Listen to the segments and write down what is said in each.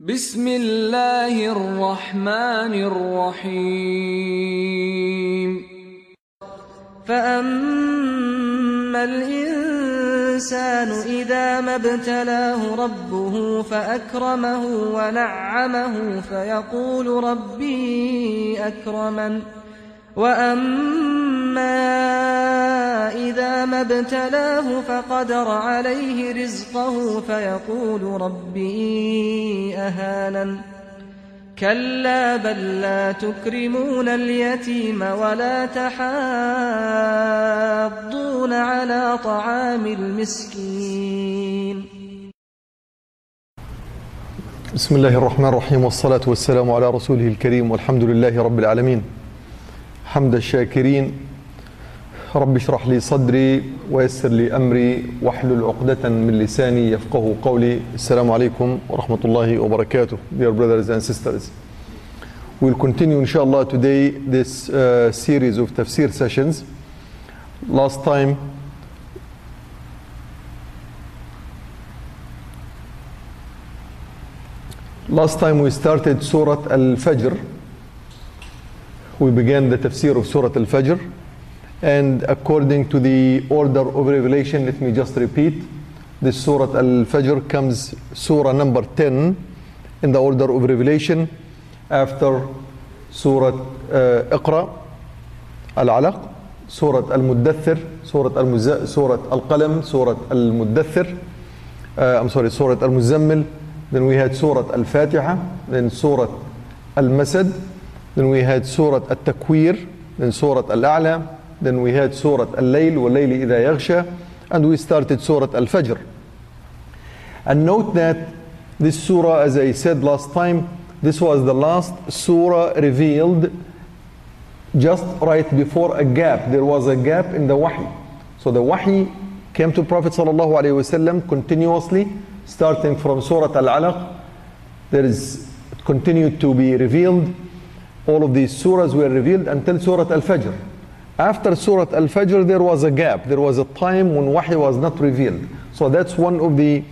بسم الله الرحمن الرحيم. فأما الإنسان إذا ما ابتلاه ربه فأكرمه ونعمه فيقول ربي أكرمن. وأما إذا ما ابتلاه فقدر عليه رزقه فيقول ربي أهانن كلا بل لا تكرمون اليتيم ولا تحاضون على طعام المسكين بسم الله الرحمن الرحيم والصلاة والسلام على رسوله الكريم والحمد لله رب العالمين. حمد الشاكرين رب اشرح لي صدري ويسر لي أمري واحلل عقدة من لساني يفقه قولي السلام عليكم ورحمة الله وبركاته Dear brothers and sisters We'll continue inshallah today this uh, series of tafsir sessions Last time Last time we started Surah Al-Fajr we began the tafsir of Surah Al-Fajr and according to the order of revelation let me just repeat this Surah Al-Fajr comes Surah number 10 in the order of revelation after Surah uh, Iqra Al-Alaq Surah Al-Muddathir Surah Al-Qalam Surah Al-Muddathir uh, I'm sorry Surah Al-Muzammil then we had Surah Al-Fatiha then Surah Al-Masad then we had Surah At-Takwir, then Surah Al-A'la, then we had Surah Al-Layl, وَاللَّيْلِ إِذَا يَغْشَى, and we started Surah Al-Fajr. And note that this surah, as I said last time, this was the last surah revealed just right before a gap. There was a gap in the wahi. So the wahi came to Prophet sallallahu alaihi wasallam continuously, starting from Surah Al-Alaq. There is it continued to be revealed all of these surahs were revealed until Surah Al-Fajr. After Surah Al-Fajr, there was a gap. There was a time when Wahy was not revealed. So that's one of the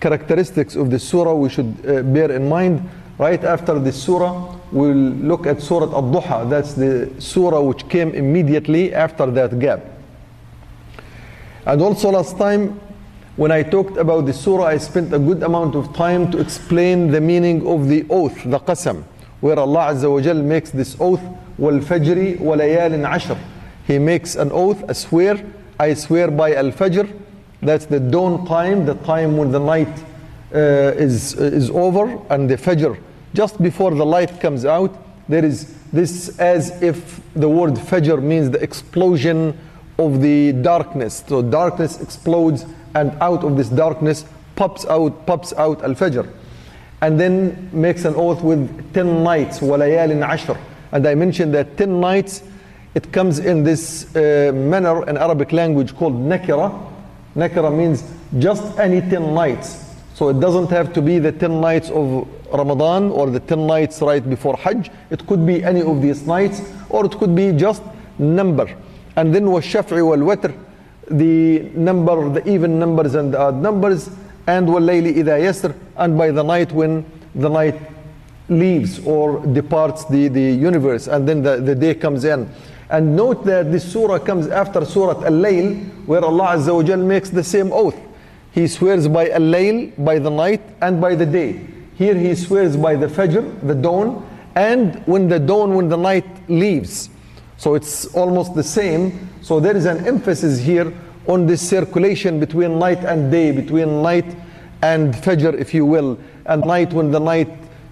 characteristics of the surah we should uh, bear in mind. Right after this surah, we'll look at Surah Al-Duha. That's the surah which came immediately after that gap. And also last time, when I talked about the surah, I spent a good amount of time to explain the meaning of the oath, the qasam where Allah Azza wa Jal makes this oath, وَالْفَجْرِ وَلَيَالٍ عَشْرٍ He makes an oath, a swear, I swear by Al-Fajr, that's the dawn time, the time when the night uh, is, is over, and the Fajr, just before the light comes out, there is this as if the word Fajr means the explosion of the darkness. So darkness explodes, and out of this darkness pops out, pops out Al-Fajr and then makes an oath with 10 nights, walayalin ashr. And I mentioned that 10 nights, it comes in this uh, manner in Arabic language called nakira. Nakira means just any 10 nights. So it doesn't have to be the 10 nights of Ramadan or the 10 nights right before Hajj. It could be any of these nights or it could be just number. And then was shaf'i wal the number, the even numbers and the odd numbers and وَاللَّيْلِ إِذَا يَسْرِ and by the night when the night leaves or departs the, the universe and then the, the day comes in. And note that this surah comes after Surah Al-Layl, where Allah Azza wa Jal makes the same oath. He swears by Al-Layl, by the night, and by the day. Here he swears by the Fajr, the dawn, and when the dawn, when the night leaves. So it's almost the same. So there is an emphasis here on this circulation between night and day, between night and Fajr, if you will, and night when the night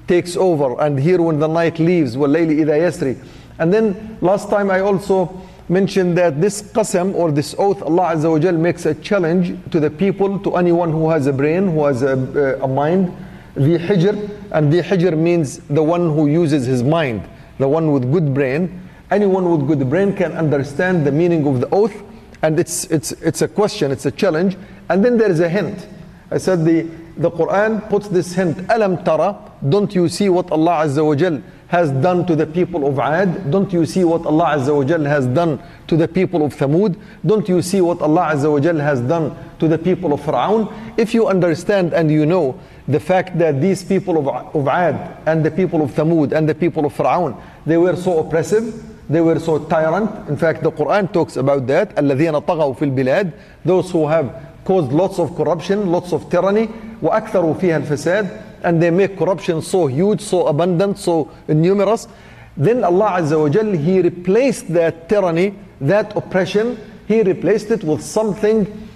takes over, and here when the night leaves, وَاللَّيْلِ إِذَا يَسْرِي. And then last time I also mentioned that this qasam or this oath, Allah Azza wa Jal makes a challenge to the people, to anyone who has a brain, who has a, a mind, the hijr, and the hijr means the one who uses his mind, the one with good brain. Anyone with good brain can understand the meaning of the oath, and it's, it's, it's a question, it's a challenge, and then there is a hint. I said the, the Quran puts this hint, Alam tara, don't you see what Allah Azza wa Jal has done to the people of Ad? Don't you see what Allah Azza wa Jal has done to the people of Thamud? Don't you see what Allah Azza wa Jal has done to the people of Fir'aun? If you understand and you know the fact that these people of, of Ad and the people of Thamud and the people of Fir'aun, they were so oppressive, they were so tyrant. In fact, the Quran talks about that. الَّذِينَ طَغَوْا فِي الْبِلَادِ Those who have caused lots of corruption, lots of tyranny. وَأَكْثَرُوا فِيهَا الْفَسَادِ and they make corruption so huge, so abundant, so numerous. Then Allah Azza wa Jal, He replaced that tyranny, that oppression, He replaced it with something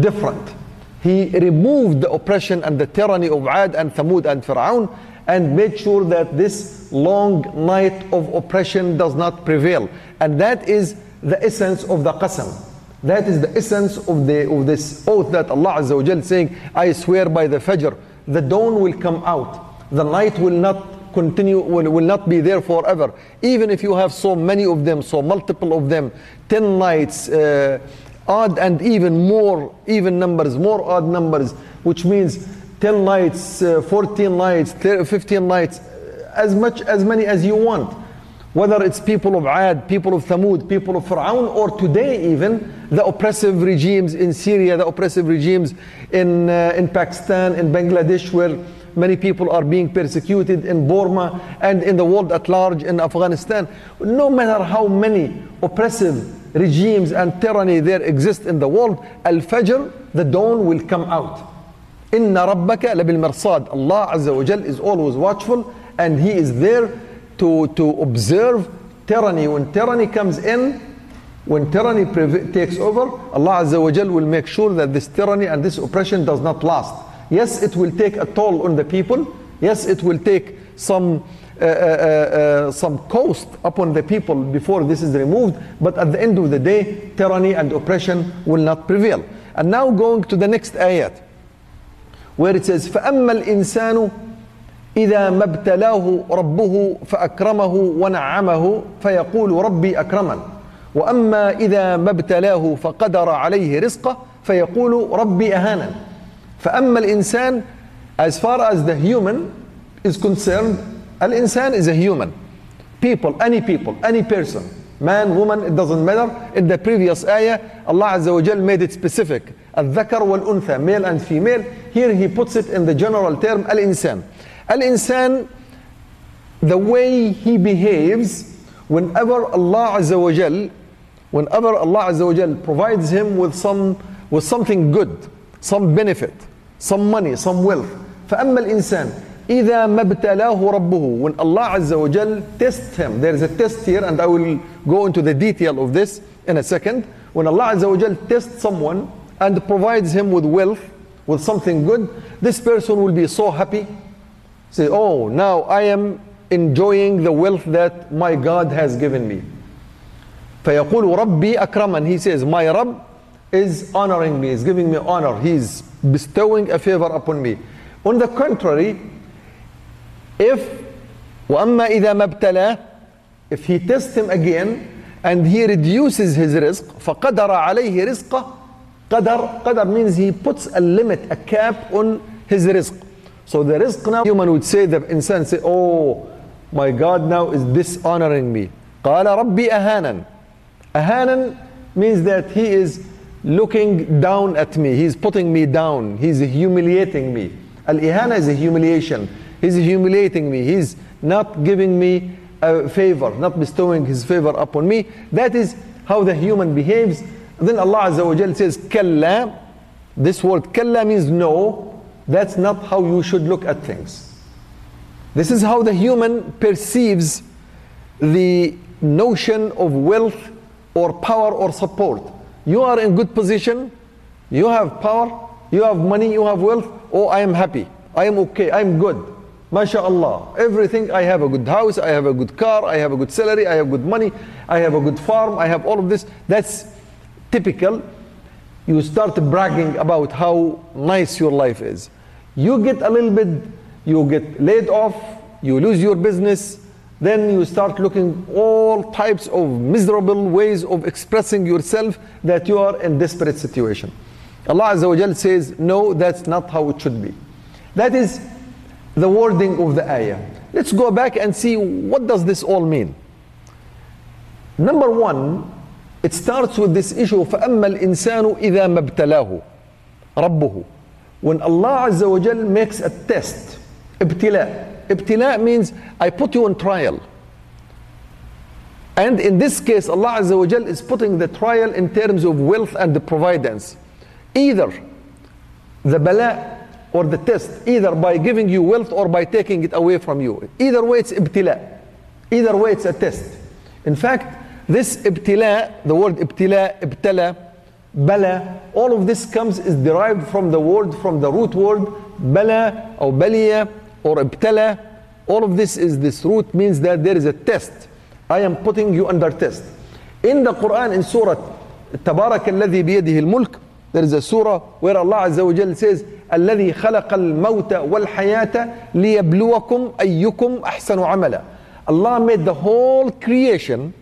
different. He removed the oppression and the tyranny of Ad and Thamud and Fir'aun and made sure that this long night of oppression does not prevail. And that is the essence of the qasam. That is the essence of, the, of this oath that Allah Azza wa saying, I swear by the Fajr, the dawn will come out. The night will not continue, will, will not be there forever. Even if you have so many of them, so multiple of them, 10 nights, uh, odd and even more, even numbers, more odd numbers, which means 10 lights, uh, 14 lights, 15 lights, as much, as many as you want. Whether it's people of Ad, people of Thamud, people of Fir'aun, or today even, the oppressive regimes in Syria, the oppressive regimes in, uh, in Pakistan, in Bangladesh, where many people are being persecuted, in Burma, and in the world at large, in Afghanistan. No matter how many oppressive regimes and tyranny there exist in the world, Al-Fajr, the dawn will come out. Labil mirsad. Allah Azza wa Jal is always watchful and He is there to, to observe tyranny. When tyranny comes in, when tyranny takes over, Allah Azza wa Jal will make sure that this tyranny and this oppression does not last. Yes, it will take a toll on the people. Yes, it will take some uh, uh, uh, some cost upon the people before this is removed. But at the end of the day, tyranny and oppression will not prevail. And now going to the next ayat, says, فَأَمَّا الْإِنسَانُ إذا ما ابتلاه ربه فأكرمه ونعمه فيقول ربي أكرمن وأما إذا ما ابتلاه فقدر عليه رزقه فيقول ربي أهانا فأما الإنسان as far as the human is concerned الإنسان is a human people any people any person man woman it doesn't matter in the previous ayah Allah Azza wa Jal made it specific الذكر والأنثى male and female here he puts it in the general term الإنسان الإنسان the way he behaves whenever Allah Azza wa Jal whenever Allah Azza wa Jal provides him with some with something good some benefit some money some wealth فأما الإنسان إذا ما ابتلاه ربه when Allah Azza wa Jal tests him there is a test here and I will go into the detail of this in a second when Allah Azza wa Jal tests someone and provides him with wealth, with something good, this person will be so happy. Say, oh, now I am enjoying the wealth that my God has given me. فيقول ربي and He says, my Rab is honoring me, is giving me honor. He is bestowing a favor upon me. On the contrary, if وأما إذا ما ابتلاه if he tests him again and he reduces his rizq فقدر عليه رزقه قدر قدر means he puts a limit a cap on his risk so the risk now human would say the insan say oh my God now is dishonoring me قال ربي أهانا أهانا means that he is looking down at me he's putting me down he's humiliating me Al-ihana is a humiliation he's humiliating me he's not giving me a favor, not bestowing his favor upon me. That is how the human behaves. then Allah Azza wa Jal says, Kalla. This word kalla means no. That's not how you should look at things. This is how the human perceives the notion of wealth or power or support. You are in good position, you have power, you have money, you have wealth. Oh, I am happy. I am okay. I am good. MashaAllah. Everything, I have a good house, I have a good car, I have a good salary, I have good money, I have a good farm, I have all of this. That's typical. You start bragging about how nice your life is. You get a little bit, you get laid off, you lose your business, then you start looking all types of miserable ways of expressing yourself that you are in desperate situation. Allah Azza wa says, no, that's not how it should be. That is the wording of the ayah. Let's go back and see what does this all mean. Number one, it starts with this issue فَأَمَّا الْإِنسَانُ إِذَا مَبْتَلَاهُ رَبُّهُ When Allah Azza wa Jal makes a test, ibtila. Ibtila means I put you on trial. And in this case, Allah Azza wa Jal is putting the trial in terms of wealth and the providence. Either the bala or the test, either by giving you wealth or by taking it away from you. Either way, it's ibtila. Either way, it's a test. In fact, this ibtila, the word ibtila, ibtala, bala, all of this comes is derived from the word, from the root word bala or baliya or ibtala. All of this is this root means that there is a test. I am putting you under test. In the Quran, in Surah تبارك الذي بيده الملك, there is a surah where Allah Azza wa Jal says, الذي خلق الموت والحياة ليبلوكم أيكم أحسن عملا. Allah made the whole creation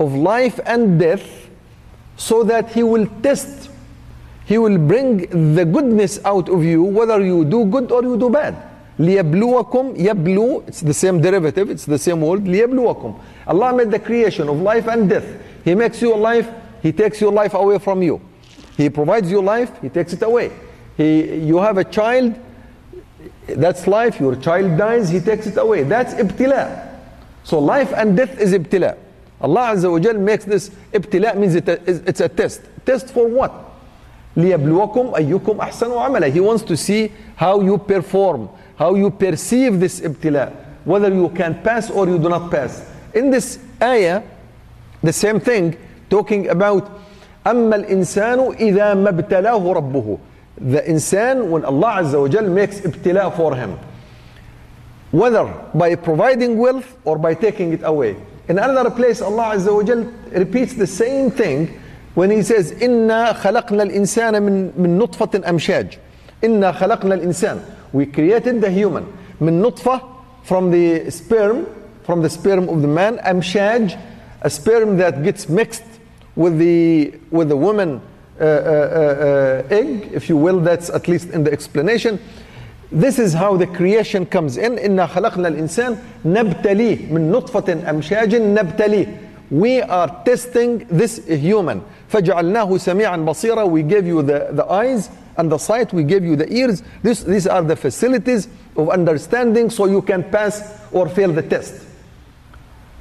of life and death so that He will test, He will bring the goodness out of you, whether you do good or you do bad. ليبلوكم يبلو it's the same derivative it's the same word ليبلوكم Allah made the creation of life and death He makes you alive He takes your life away from you He provides you life He takes it away he, you have a child that's life your child dies He takes it away that's ibtila so life and death is ibtila Allah Azza wa Jal makes this ibtila means it, it's a test test for what ليبلوكم أيكم أحسن عملا He wants to see how you perform how you perceive this ibtila, whether you can pass or you do not pass. In this ayah, the same thing, talking about أما الإنسان إذا ما ابتلاه ربه The insan, when Allah Azza wa Jal makes ibtila for him, whether by providing wealth or by taking it away. In another place, Allah Azza wa Jal repeats the same thing when He says, إِنَّا خَلَقْنَا الْإِنسَانَ مِن, من نُطْفَةٍ أَمْشَاج إِنَّا خَلَقْنَا الْإِنسَانَ We created the human من نطفة from the sperm, from the sperm of the man, أمشاج, a sperm that gets mixed with the with the woman uh, uh, uh, egg, if you will. That's at least in the explanation. This is how the creation comes in. إنا خلقنا الإنسان نبتليه من نطفة أمشاج نبتليه. We are testing this human. فجعلناه سميعا بصيرا. We gave you the, the eyes and the sight. We gave you the ears. This, these are the facilities of understanding so you can pass or fail the test.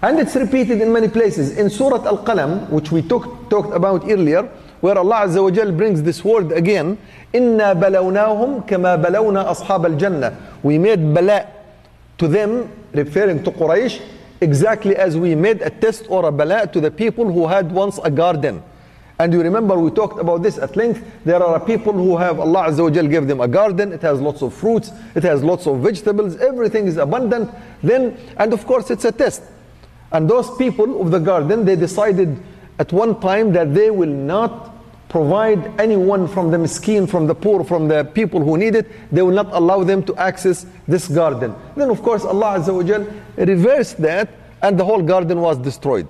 And it's repeated in many places. In Surah Al-Qalam, which we talk, talked about earlier, where Allah Azza wa Jal brings this word again, إِنَّا بَلَوْنَاهُمْ كَمَا بَلَوْنَا أَصْحَابَ الْجَنَّةِ We made bala to them, referring to Quraysh, exactly as we made a test or a bala to the people who had once a garden. And you remember we talked about this at length. There are people who have Allah Azza wa Jal gave them a garden. It has lots of fruits. It has lots of vegetables. Everything is abundant. Then, and of course, it's a test. And those people of the garden, they decided at one time that they will not provide anyone from the miskin, from the poor, from the people who need it, they will not allow them to access this garden. Then, of course, Allah Azza wa reversed that, and the whole garden was destroyed.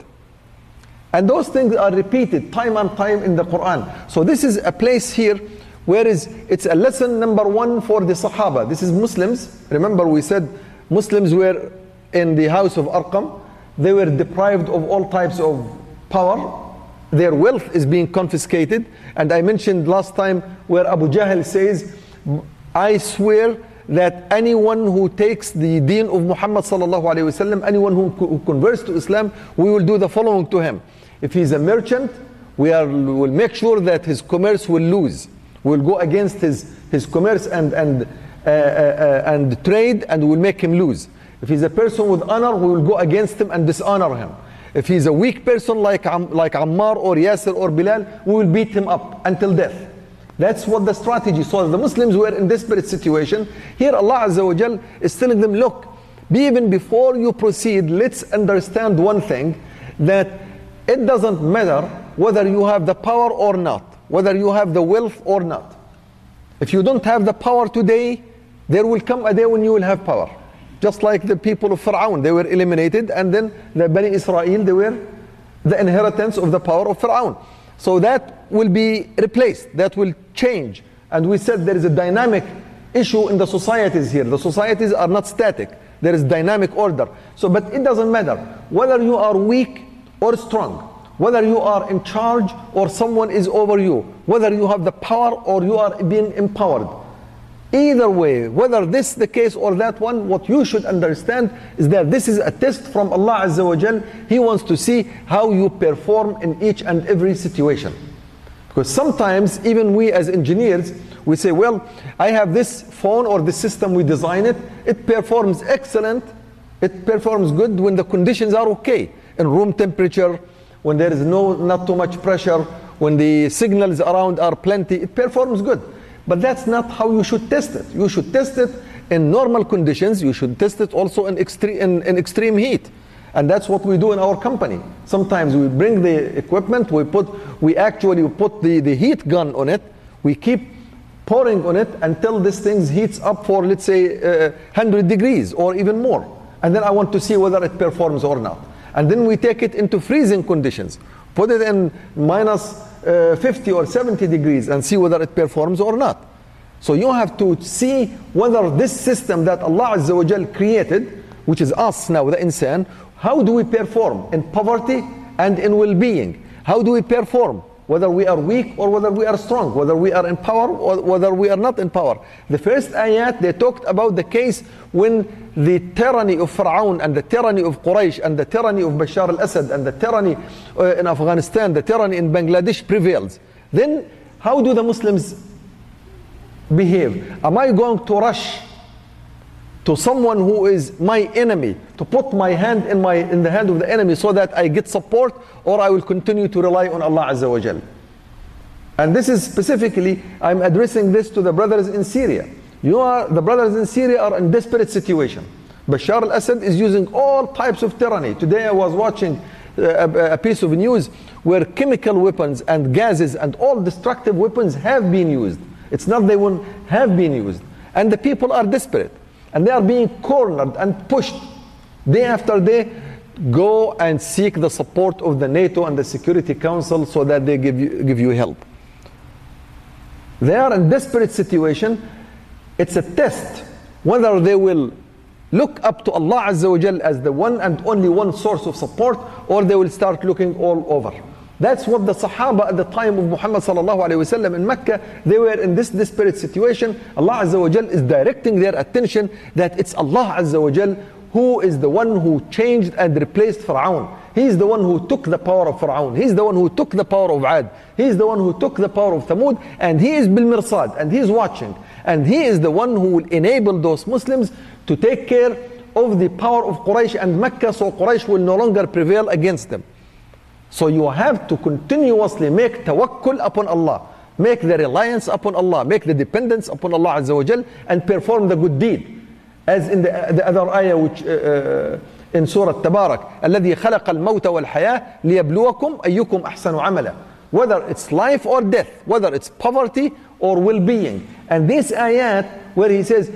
And those things are repeated time and time in the Quran. So this is a place here where is it's a lesson number one for the Sahaba. This is Muslims. Remember we said Muslims were in the house of Arqam. They were deprived of all types of power. Their wealth is being confiscated. And I mentioned last time where Abu Jahl says, I swear that anyone who takes the deen of Muhammad sallallahu anyone who, who converts to Islam, we will do the following to him. If he's a merchant, we are, will make sure that his commerce will lose. We'll go against his, his commerce and, and, uh, uh, uh, and trade and we'll make him lose. If he's a person with honor, we will go against him and dishonor him. If he's a weak person like, like Ammar or Yasir or Bilal, we will beat him up until death. That's what the strategy. So the Muslims were in desperate situation. Here Allah Azza wa Jal is telling them, look, even before you proceed, let's understand one thing, that it doesn't matter whether you have the power or not, whether you have the wealth or not. If you don't have the power today, there will come a day when you will have power. Just like the people of Fir'aun, they were eliminated, and then the Bani Israel, they were the inheritance of the power of Fir'aun. So that will be replaced, that will change. And we said there is a dynamic issue in the societies here. The societies are not static, there is dynamic order. So, but it doesn't matter whether you are weak or strong, whether you are in charge or someone is over you, whether you have the power or you are being empowered. Either way, whether this the case or that one, what you should understand is that this is a test from Allah Azza wa Jal. He wants to see how you perform in each and every situation. Because sometimes, even we as engineers, we say, well, I have this phone or this system, we design it, it performs excellent, it performs good when the conditions are okay. In room temperature, when there is no not too much pressure, when the signals around are plenty, it performs good. But that's not how you should test it. You should test it in normal conditions. You should test it also in extreme, in, in extreme heat. And that's what we do in our company. Sometimes we bring the equipment, we put, we actually put the, the heat gun on it, we keep pouring on it until this thing heats up for, let's say, uh, 100 degrees or even more. And then I want to see whether it performs or not. And then we take it into freezing conditions, put it in minus uh, 50 or 70 degrees and see whether it performs or not. So you have to see whether this system that Allah created, which is us now, the insan, how do we perform in poverty and in well-being? How do we perform? Whether we are weak or whether we are strong, whether we are in power or whether we are not in power. The first ayat, they talked about the case when the tyranny of Fir'aun and the tyranny of Quraysh and the tyranny of Bashar al-Assad and the tyranny uh, in Afghanistan, the tyranny in Bangladesh prevails. Then how do the Muslims behave? Am I going to rush to someone who is my enemy to put my hand in my in the hand of the enemy so that I get support or I will continue to rely on Allah Azza wa Jal. And this is specifically I'm addressing this to the brothers in Syria. You are the brothers in Syria are in desperate situation. Bashar al-Assad is using all types of tyranny. Today I was watching uh, a, a piece of news where chemical weapons and gases and all destructive weapons have been used. It's not they won't have been used. And the people are desperate. And they are being cornered and pushed day after day. Go and seek the support of the NATO and the Security Council so that they give you, give you help. They are in desperate situation. It's a test whether they will look up to Allah Azza wa Jal as the one and only one source of support or they will start looking all over. That's what the Sahaba at the time of Muhammad sallallahu alayhi wasallam in Mecca, they were in this desperate situation. Allah Azza wa Jal is directing their attention that it's Allah Azza wa Jal who is the one who changed and replaced Fir'aun. He's the one who took the power of Fir'aun. He's the one who took the power of Ad. He's the one who took the power of Thamud. And he is bil mirsad and he's watching. And he is the one who will enable those Muslims to take care of the power of Quraysh and Mecca so Quraysh will no longer prevail against them. So you have to continuously make tawakkul upon Allah, make the reliance upon Allah, make the dependence upon Allah Azza wa Jal, and perform the good deed. As in the, the other ayah which uh, uh, in Surah Tabarak, الذي خلق الموت والحياة ليبلوكم أيكم أحسن عملا. Whether it's life or death, whether it's poverty or well-being. And this ayat where he says,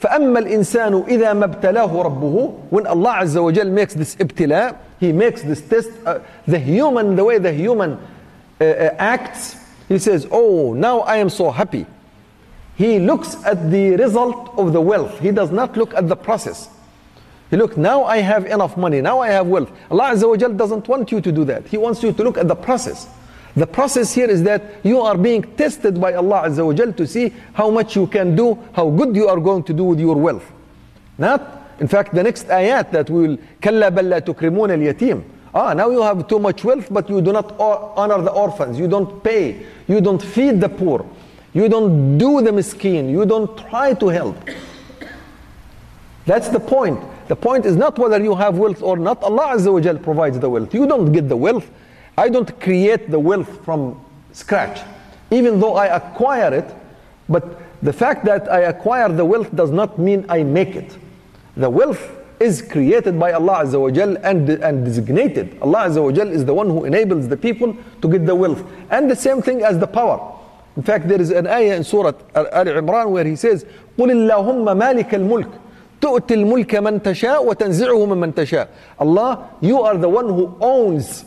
فأما الإنسان إذا ما ابتلاه ربه when Allah Azza wa Jal makes this ibtila he makes this test uh, the human the way the human uh, uh, acts he says oh now I am so happy. He looks at the result of the wealth. He does not look at the process. He look now I have enough money. Now I have wealth. Allah Azza wa Jal doesn't want you to do that. He wants you to look at the process. The process here is that you are being tested by Allah Azza wa Jal to see how much you can do, how good you are going to do with your wealth. Not, in fact, the next ayat that we will, كَلَّا بَلْ لَا تُكْرِمُونَ الْيَتِيمِ Ah, now you have too much wealth, but you do not honor the orphans. You don't pay. You don't feed the poor. You don't do the miskin. You don't try to help. That's the point. The point is not whether you have wealth or not. Allah Azza wa Jal provides the wealth. You don't get the wealth. I don't create the wealth from scratch. Even though I acquire it, but the fact that I acquire the wealth does not mean I make it. The wealth is created by Allah Azza wa Jal and, and designated. Allah Azza wa Jal is the one who enables the people to get the wealth. And the same thing as the power. In fact, there is an ayah in Surah Al Imran where he says, قُلِ اللَّهُمَّ مَالِكَ الْمُلْكِ تؤتي الملك من تشاء وتنزعه ممن تشاء Allah you are the one who owns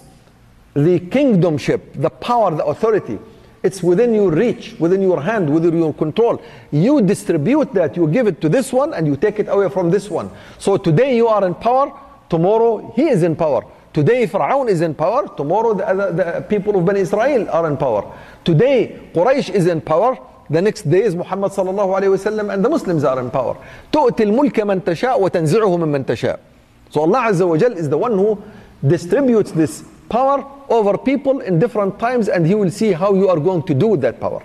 the kingdomship the power the authority It's within your reach, within your hand, within your control. You distribute that, you give it to this one, and you take it away from this one. So today you are in power, tomorrow he is in power. Today Fir'aun is in power, tomorrow the, the people of Bani Israel are in power. Today Quraysh is in power, the next day is Muhammad صلى الله عليه وسلم and the Muslims are in power. تؤتِ الملك من تشاء وتنزعه مَنْ تشاء. So Allah Azza wa Jal is the one who distributes this power over people in different times and He will see how you are going to do with that power.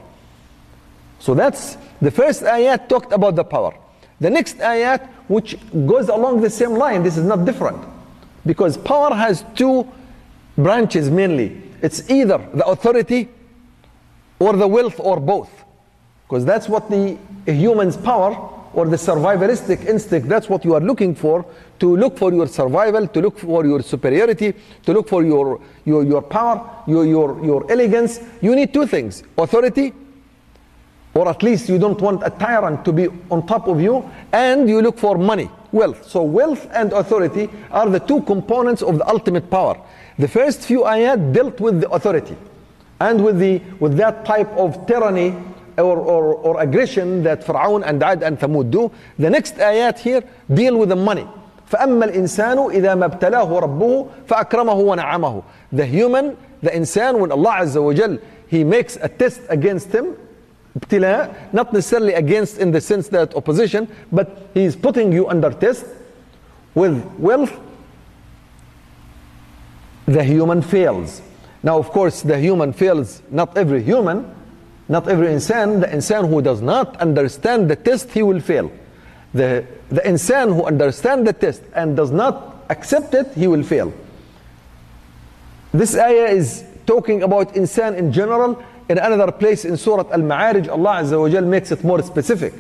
So that's the first ayat talked about the power. The next ayat which goes along the same line, this is not different. Because power has two branches mainly. It's either the authority or the wealth or both. Because that's what the human's power or the survivalistic instinct, that's what you are looking for, to look for your survival, to look for your superiority, to look for your, your, your power, your, your, your elegance. You need two things authority, or at least you don't want a tyrant to be on top of you, and you look for money, wealth. So, wealth and authority are the two components of the ultimate power. The first few ayat dealt with the authority and with, the, with that type of tyranny or, or, or aggression that Fir'aun and Ad and Thamud do. The next ayat here deal with the money. فأما الإنسان إذا ما ابتلاه ربه فأكرمه ونعمه. The human, the insan, when Allah Azza wa Jal, He makes a test against him, ابتلاء, not necessarily against in the sense that opposition, but He is putting you under test with wealth, the human fails. Now, of course, the human fails, not every human, not every insan, the insan who does not understand the test, he will fail. The, the insan who understands the test and does not accept it, he will fail. This ayah is talking about insan in general. In another place in Surah Al-Ma'arij, Allah Azza wa Jal makes it more specific.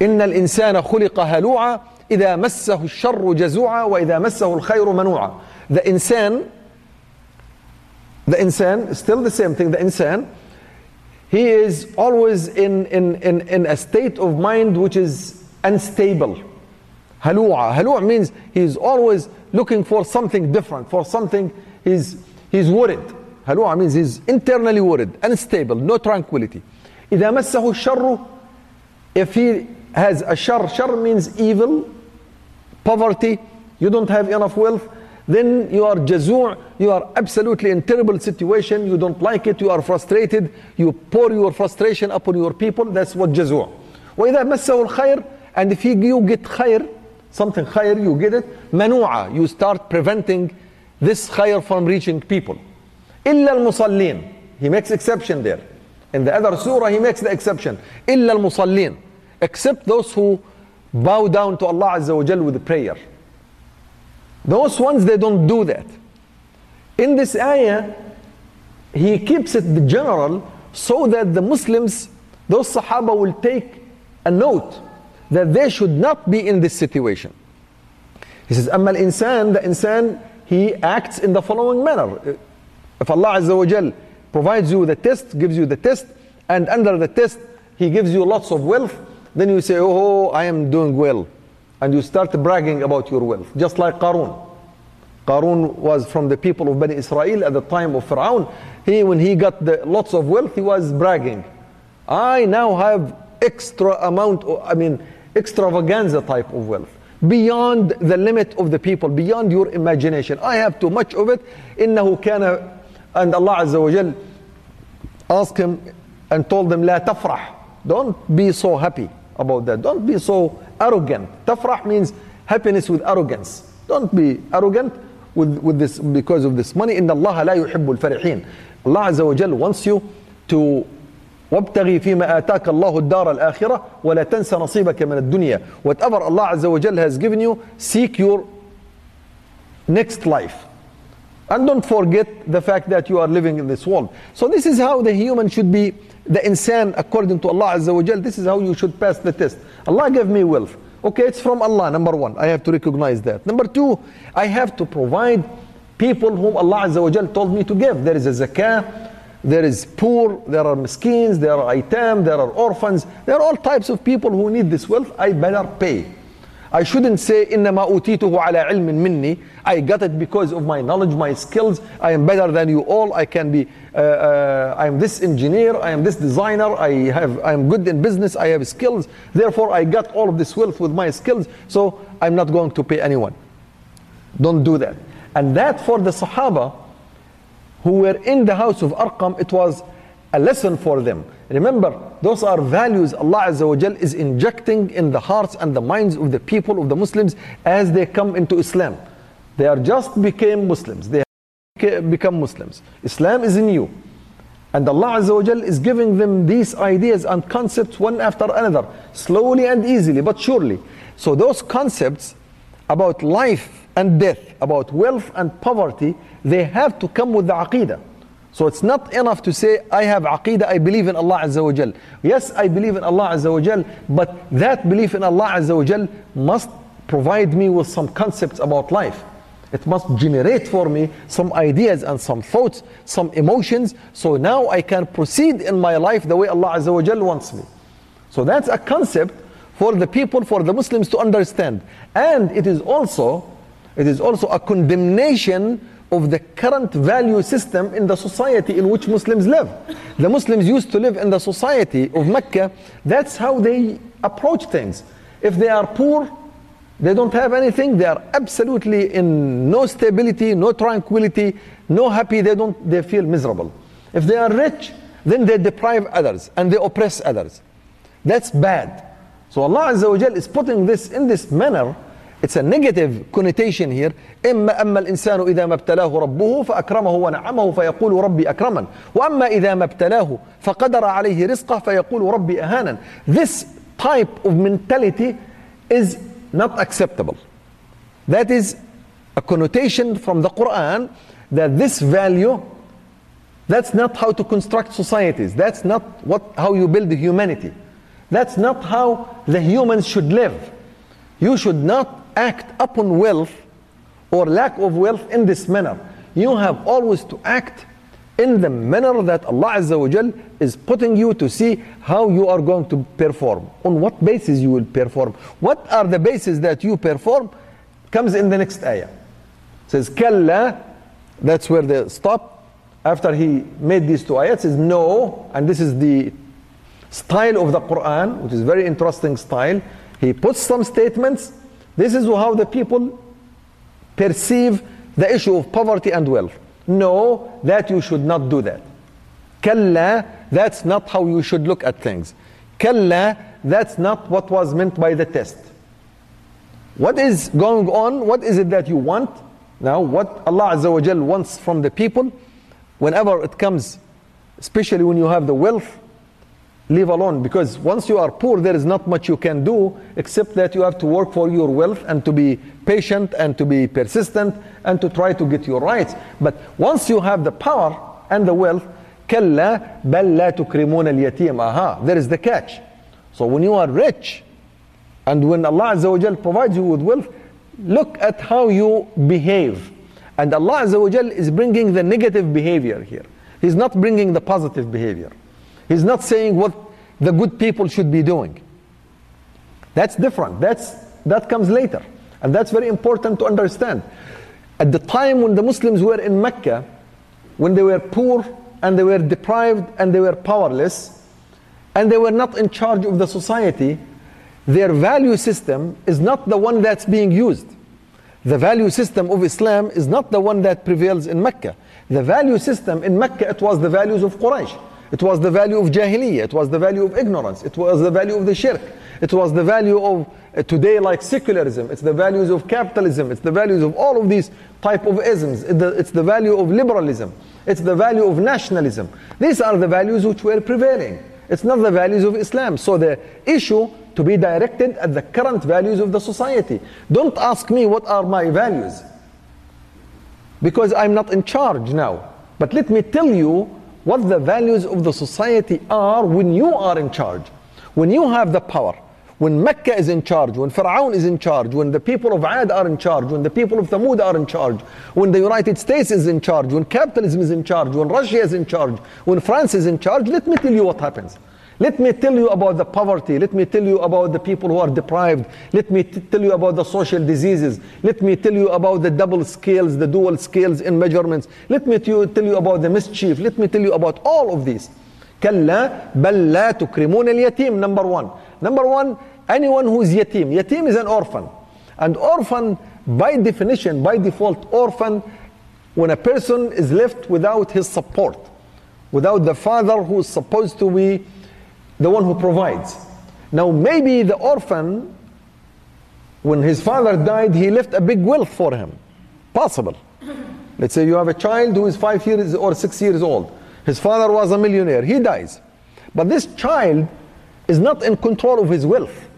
إن الإنسان خلق هلوعا إذا مسه الشر جزوعا وإذا مسه الخير منوعا. The insan, the insan, still the same thing, the insan, he is always in, in, in, in a state of mind which is unstable. Halua. Halua means he's always looking for something different, for something he's, he's worried. Halua means he's internally worried, unstable, no tranquility. إذا مسه الشر if he has a shar, shar means evil, poverty, you don't have enough wealth, then you are jazu' you are absolutely in terrible situation, you don't like it, you are frustrated, you pour your frustration upon your people, that's what jazu'. وإذا مسه الخير and if you get khair, something khair, you get it, manu'a, you start preventing this khair from reaching people. إلا المصلين, he makes exception there. In the other surah, he makes the exception. إلا المصلين, except those who bow down to Allah Azza wa Jal with prayer. Those ones, they don't do that. In this ayah, he keeps it the general so that the Muslims, those Sahaba will take a note that they should not be in this situation. He says, أما الإنسان, the insan, he acts in the following manner. If Allah Azza wa Jal provides you the test, gives you the test, and under the test, He gives you lots of wealth, then you say, Oh, I am doing well. And you start bragging about your wealth, just like Qarun. Qarun was from the people of Bani Israel at the time of Pharaoh. He, when he got the, lots of wealth, he was bragging. I now have extra amount, of, I mean, extravaganza type of wealth beyond the limit of the people, beyond your imagination. I have too much of it. إنه كان And Allah Azza wa Jal asked him and told him, لا تفرح. Don't be so happy About that. Don't be so arrogant. Tafrah means happiness with arrogance. Don't be arrogant with, with this because of this money. إن الله لا يحب الفرحين. Allah Azza wa Jal wants you to وابتغي فيما آتاك الله الدار الآخرة ولا تنس نصيبك من الدنيا. Whatever Allah Azza wa Jal has given you, seek your next life. And don't forget the fact that you are living in this world. So this is how the human should be, the insan according to Allah Azza wa Jal, this is how you should pass the test. Allah gave me wealth. Okay, it's from Allah, number one. I have to recognize that. Number two, I have to provide people whom Allah Azza wa Jal told me to give. There is a zakah, there is poor, there are miskins, there are aitam, there are orphans, there are all types of people who need this wealth. I better pay. I shouldn't say إنما أوتيته على علم مني. I got it because of my knowledge, my skills. I am better than you all. I can be. Uh, uh, I am this engineer. I am this designer. I have. I am good in business. I have skills. Therefore, I got all of this wealth with my skills. So I'm not going to pay anyone. Don't do that. And that for the Sahaba who were in the house of Arqam, it was a lesson for them. Remember, those are values Allah Azza wa Jal is injecting in the hearts and the minds of the people of the Muslims as they come into Islam. They are just became Muslims. They become Muslims. Islam is new. And Allah Azza wa Jal is giving them these ideas and concepts one after another, slowly and easily, but surely. So those concepts about life and death, about wealth and poverty, they have to come with the aqidah. So it's not enough to say, I have aqidah, I believe in Allah Azza wa Jal. Yes, I believe in Allah Azza wa Jal, but that belief in Allah Azza wa Jal must provide me with some concepts about life. It must generate for me some ideas and some thoughts, some emotions, so now I can proceed in my life the way Allah Azza wa Jal wants me. So that's a concept for the people, for the Muslims to understand. And it is also, it is also a condemnation of the current value system in the society in which Muslims live. The Muslims used to live in the society of Mecca. That's how they approach things. If they are poor, they don't have anything. They are absolutely in no stability, no tranquility, no happy. They don't. They feel miserable. If they are rich, then they deprive others and they oppress others. That's bad. So Allah Azza wa Jal is putting this in this manner it's a negative connotation here إما أما الإنسان إذا ما ابتلاه ربه فأكرمه ونعمه فيقول ربي أكرمن وأما إذا ما ابتلاه فقدر عليه رزقه فيقول ربي أهانا This type of mentality is not acceptable That is a connotation from the Quran that this value that's not how to construct societies that's not what how you build humanity that's not how the humans should live you should not act upon wealth or lack of wealth in this manner. You have always to act in the manner that Allah Azza wa Jal is putting you to see how you are going to perform. On what basis you will perform. What are the bases that you perform comes in the next ayah. It says, Kalla, that's where they stop. After he made these two ayats, says no, and this is the style of the Quran, which is very interesting style. He puts some statements this is how the people perceive the issue of poverty and wealth. No, that you should not do that. Kalla, that's not how you should look at things. Kalla, that's not what was meant by the test. What is going on? What is it that you want? Now, what Allah Azza wa Jal wants from the people, whenever it comes, especially when you have the wealth, leave alone because once you are poor there is not much you can do except that you have to work for your wealth and to be patient and to be persistent and to try to get your rights but once you have the power and the wealth كلا بل لا تكرمون اليتيم aha there is the catch so when you are rich and when Allah Azza wa Jal provides you with wealth look at how you behave and Allah Azza wa Jal is bringing the negative behavior here he's not bringing the positive behavior He's not saying what the good people should be doing. That's different. That's, that comes later. And that's very important to understand. At the time when the Muslims were in Mecca, when they were poor and they were deprived and they were powerless, and they were not in charge of the society, their value system is not the one that's being used. The value system of Islam is not the one that prevails in Mecca. The value system in Mecca, it was the values of Quraysh. It was the value of Jahiliyyah. It was the value of ignorance. It was the value of the shirk. It was the value of uh, today like secularism. It's the values of capitalism. It's the values of all of these type of isms. It's the, it's the value of liberalism. It's the value of nationalism. These are the values which were prevailing. It's not the values of Islam. So the issue to be directed at the current values of the society. Don't ask me what are my values. Because I'm not in charge now. But let me tell you what the values of the society are when you are in charge. When you have the power. When Mecca is in charge, when Pharaoh is in charge, when the people of Ad are in charge, when the people of Thamud are in charge, when the United States is in charge, when capitalism is in charge, when Russia is in charge, when France is in charge, let me tell you what happens. Let me tell you about the poverty. Let me tell you about the people who are deprived. Let me tell you about the social diseases. Let me tell you about the double scales, the dual scales in measurements. Let me tell you about the mischief. Let me tell you about all of these. كلا بل لا تكرمون اليتيم number one. Number one, anyone who is yatim. Yatim is an orphan. And orphan, by definition, by default, orphan, when a person is left without his support, without the father who is supposed to be the one who provides. Now, maybe the orphan, when his father died, he left a big wealth for him. Possible. Let's say you have a child who is five years or six years old. His father was a millionaire. He dies. But this child is not in control of his wealth.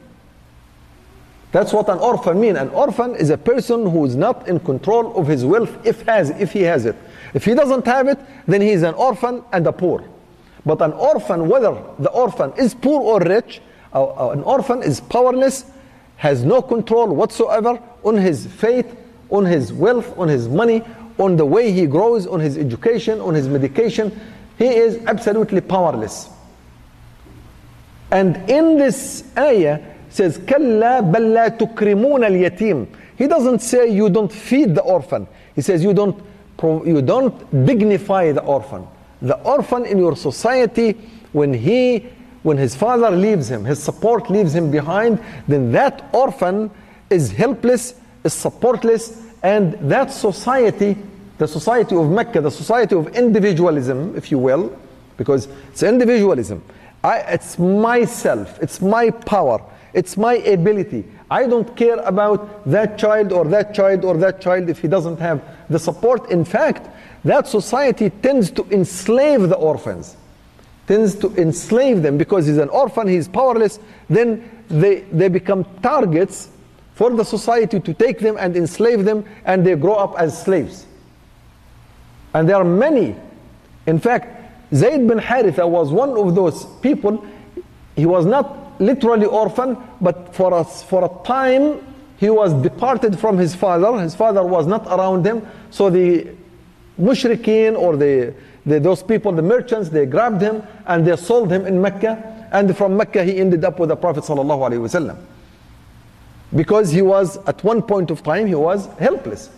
That's what an orphan means. An orphan is a person who is not in control of his wealth if has if he has it. If he doesn't have it, then he is an orphan and a poor. But an orphan, whether the orphan is poor or rich, uh, uh, an orphan is powerless, has no control whatsoever on his fate, on his wealth, on his money, on the way he grows, on his education, on his medication. He is absolutely powerless. And in this ayah says, كَلَّا بَلْ لَا تُكْرِمُونَ الْيَتِيمِ He doesn't say you don't feed the orphan. He says you don't, you don't dignify the orphan the orphan in your society, when he when his father leaves him, his support leaves him behind, then that orphan is helpless, is supportless, and that society, the society of Mecca, the society of individualism, if you will, because it's individualism. I, it's myself, it's my power, it's my ability. I don't care about that child or that child or that child if he doesn't have the support. In fact, that society tends to enslave the orphans, tends to enslave them because he's an orphan, he's powerless, then they, they become targets for the society to take them and enslave them, and they grow up as slaves. And there are many. In fact, Zayd bin Haritha was one of those people. He was not literally orphan, but for a, for a time he was departed from his father. His father was not around him, so the mushrikeen or the, the, those people, the merchants, they grabbed him and they sold him in Mecca. And from Mecca, he ended up with the Prophet ﷺ. Because he was, at one point of time, he was helpless.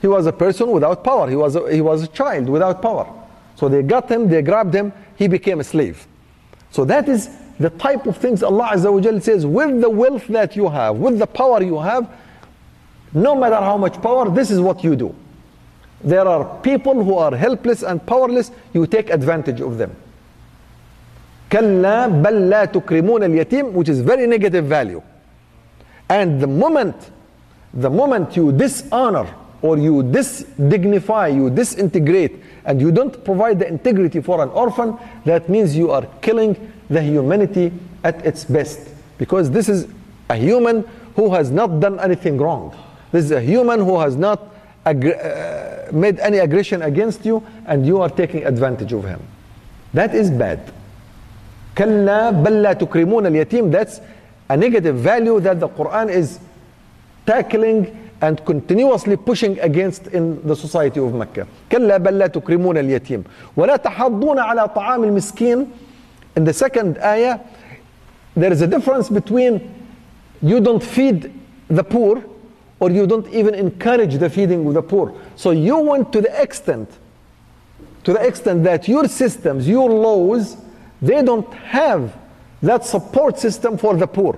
He was a person without power. He was a, he was a child without power. So they got him, they grabbed him, he became a slave. So that is the type of things Allah Azza wa says, with the wealth that you have, with the power you have, no matter how much power, this is what you do there are people who are helpless and powerless, you take advantage of them. كلا بل لا تكرمون اليتيم which is very negative value. And the moment, the moment you dishonor or you disdignify, you disintegrate, and you don't provide the integrity for an orphan, that means you are killing the humanity at its best. Because this is a human who has not done anything wrong. This is a human who has not uh, made any aggression against you and you are taking advantage of him. That is bad. كلا بل لا تكرمون اليتيم that's a negative value that the Quran is tackling and continuously pushing against in the society of Mecca. كلا بل لا تكرمون اليتيم ولا تحضون على طعام المسكين in the second ayah there is a difference between you don't feed the poor or you don't even encourage the feeding of the poor. So you went to the extent, to the extent that your systems, your laws, they don't have that support system for the poor.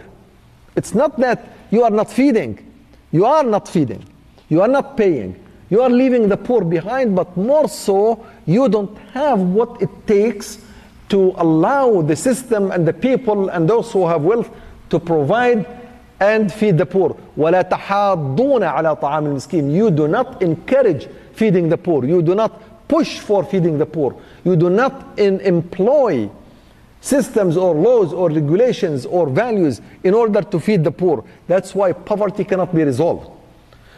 It's not that you are not feeding. You are not feeding. You are not paying. You are leaving the poor behind, but more so, you don't have what it takes to allow the system and the people and those who have wealth to provide and feed the poor. ولا تحاضون على طعام المسكين. You do not encourage feeding the poor. You do not push for feeding the poor. You do not in employ systems or laws or regulations or values in order to feed the poor. That's why poverty cannot be resolved.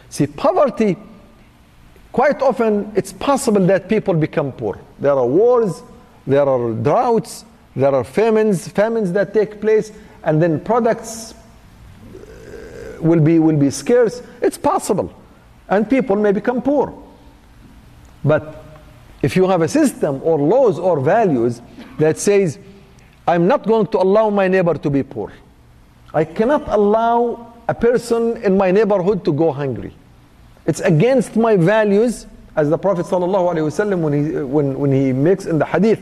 See, poverty, quite often it's possible that people become poor. There are wars, there are droughts, there are famines, famines that take place, and then products uh, will be, will be scarce. It's possible. And people may become poor. But if you have a system or laws or values that says, I'm not going to allow my neighbor to be poor. I cannot allow a person in my neighborhood to go hungry. It's against my values, as the Prophet ﷺ when he, when, when he makes in the hadith,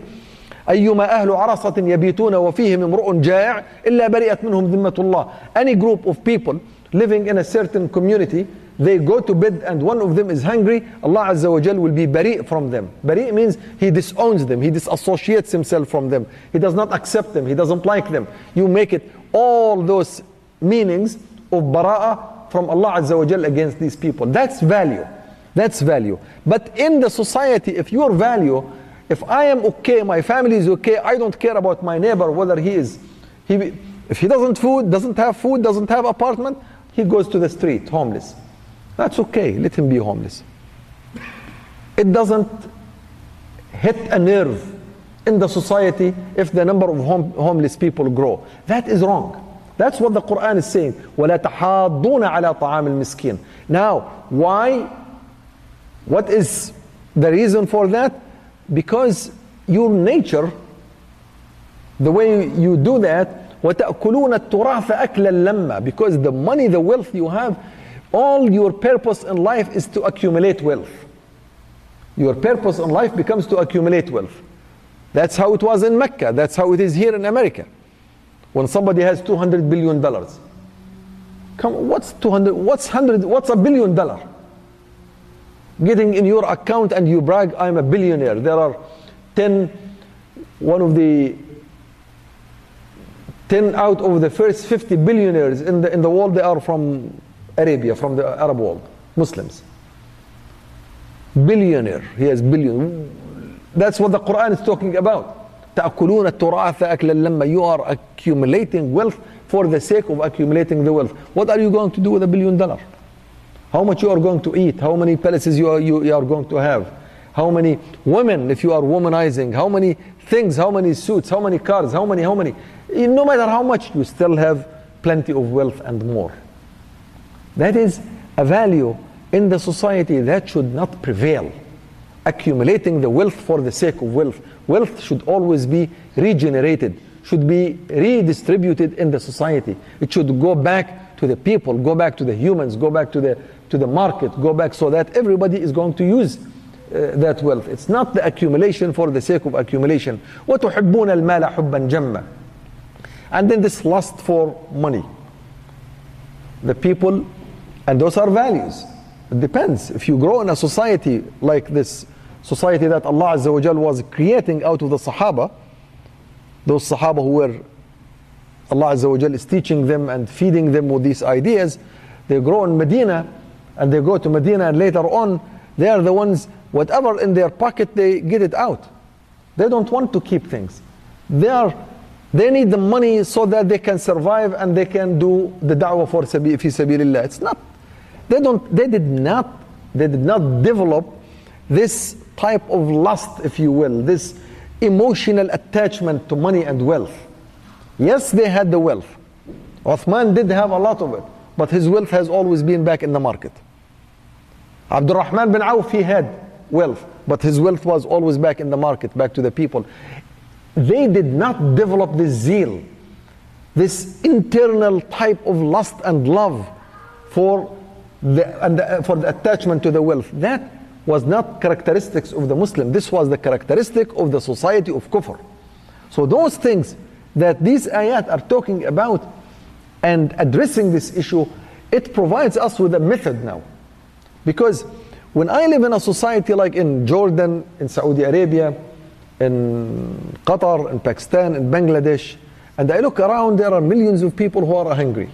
أيما أهل عرصة يبيتون وفيهم امرؤ جائع إلا برئت منهم ذمة الله. Any group of people living in a certain community, they go to bed and one of them is hungry, Allah Azza wa Jal will be bari' from them. Bari' means he disowns them, he disassociates himself from them. He does not accept them, he doesn't like them. You make it all those meanings of bara'ah from Allah Azza wa Jal against these people. That's value. That's value. But in the society, if your value, if I am okay, my family is okay, I don't care about my neighbor whether he is, he, if he doesn't food, doesn't have food, doesn't have apartment, he goes to the street, homeless. That's okay, let him be homeless. It doesn't hit a nerve in the society if the number of home, homeless people grow. That is wrong. That's what the Quran is saying. وَلَا تَحَاضُّونَ عَلَى طَعَامِ الْمِسْكِينِ Now, why? What is the reason for that? Because your nature, the way you do that, وَتَأْكُلُونَ التُّرَاثَ أَكْلًا لَمَّا Because the money, the wealth you have, all your purpose in life is to accumulate wealth. Your purpose in life becomes to accumulate wealth. That's how it was in Mecca. That's how it is here in America. When somebody has 200 billion dollars. Come, what's 200, what's 100, what's a billion dollar? Getting in your account and you brag, I'm a billionaire. There are 10, one of the 10 out of the first 50 billionaires in the, in the world, they are from Arabia, from the Arab world, Muslims. Billionaire, he has billion. That's what the Quran is talking about. تأكلون التراث أكلا لما you are accumulating wealth for the sake of accumulating the wealth. What are you going to do with a billion dollar? How much you are going to eat? How many palaces you are, you, you are going to have? How many women, if you are womanizing? How many things? How many suits? How many cars? How many? How many? No matter how much, you still have plenty of wealth and more. That is a value in the society that should not prevail. Accumulating the wealth for the sake of wealth. Wealth should always be regenerated, should be redistributed in the society. It should go back to the people, go back to the humans, go back to the, to the market, go back so that everybody is going to use that wealth. It's not the accumulation for the sake of accumulation. وَتُحِبُّونَ الْمَالَ حُبًّا جَمًّا And then this lust for money. The people, and those are values. It depends. If you grow in a society like this society that Allah Azza wa Jal was creating out of the Sahaba, those Sahaba who were Allah Azza wa Jal is teaching them and feeding them with these ideas, they grow in Medina and they go to Medina and later on they are the ones, whatever in their pocket, they get it out. They don't want to keep things. They are they need the money so that they can survive and they can do the da'wah for fi sabilillah. It's not. They don't. They did not. They did not develop this type of lust, if you will, this emotional attachment to money and wealth. Yes, they had the wealth. Uthman did have a lot of it, but his wealth has always been back in the market. Abdul Rahman bin Auf, he had wealth, but his wealth was always back in the market, back to the people. They did not develop this zeal, this internal type of lust and love for the, and the, for the attachment to the wealth. That was not characteristics of the Muslim. This was the characteristic of the society of kufr. So those things that these ayat are talking about and addressing this issue, it provides us with a method now. Because When I live in a society like in Jordan, in Saudi Arabia, in Qatar, in Pakistan, in Bangladesh, and I look around, there are millions of people who are hungry.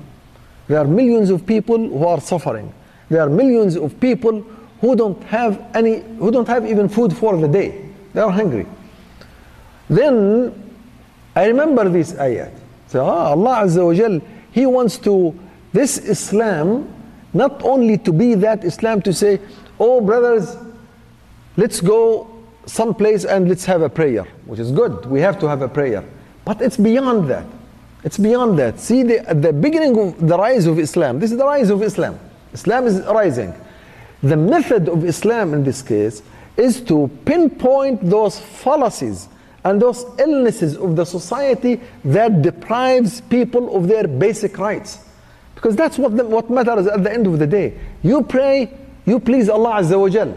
There are millions of people who are suffering. There are millions of people who don't have any, who don't have even food for the day. They are hungry. Then I remember this ayat. So ah, Allah Azza wa Jal, He wants to, this Islam, not only to be that Islam to say, oh brothers, let's go someplace and let's have a prayer, which is good. We have to have a prayer. But it's beyond that. It's beyond that. See, the, the beginning of the rise of Islam, this is the rise of Islam. Islam is rising. The method of Islam in this case is to pinpoint those fallacies and those illnesses of the society that deprives people of their basic rights. Because that's what, the, what matters at the end of the day. You pray, you please Allah Azza wa Jal.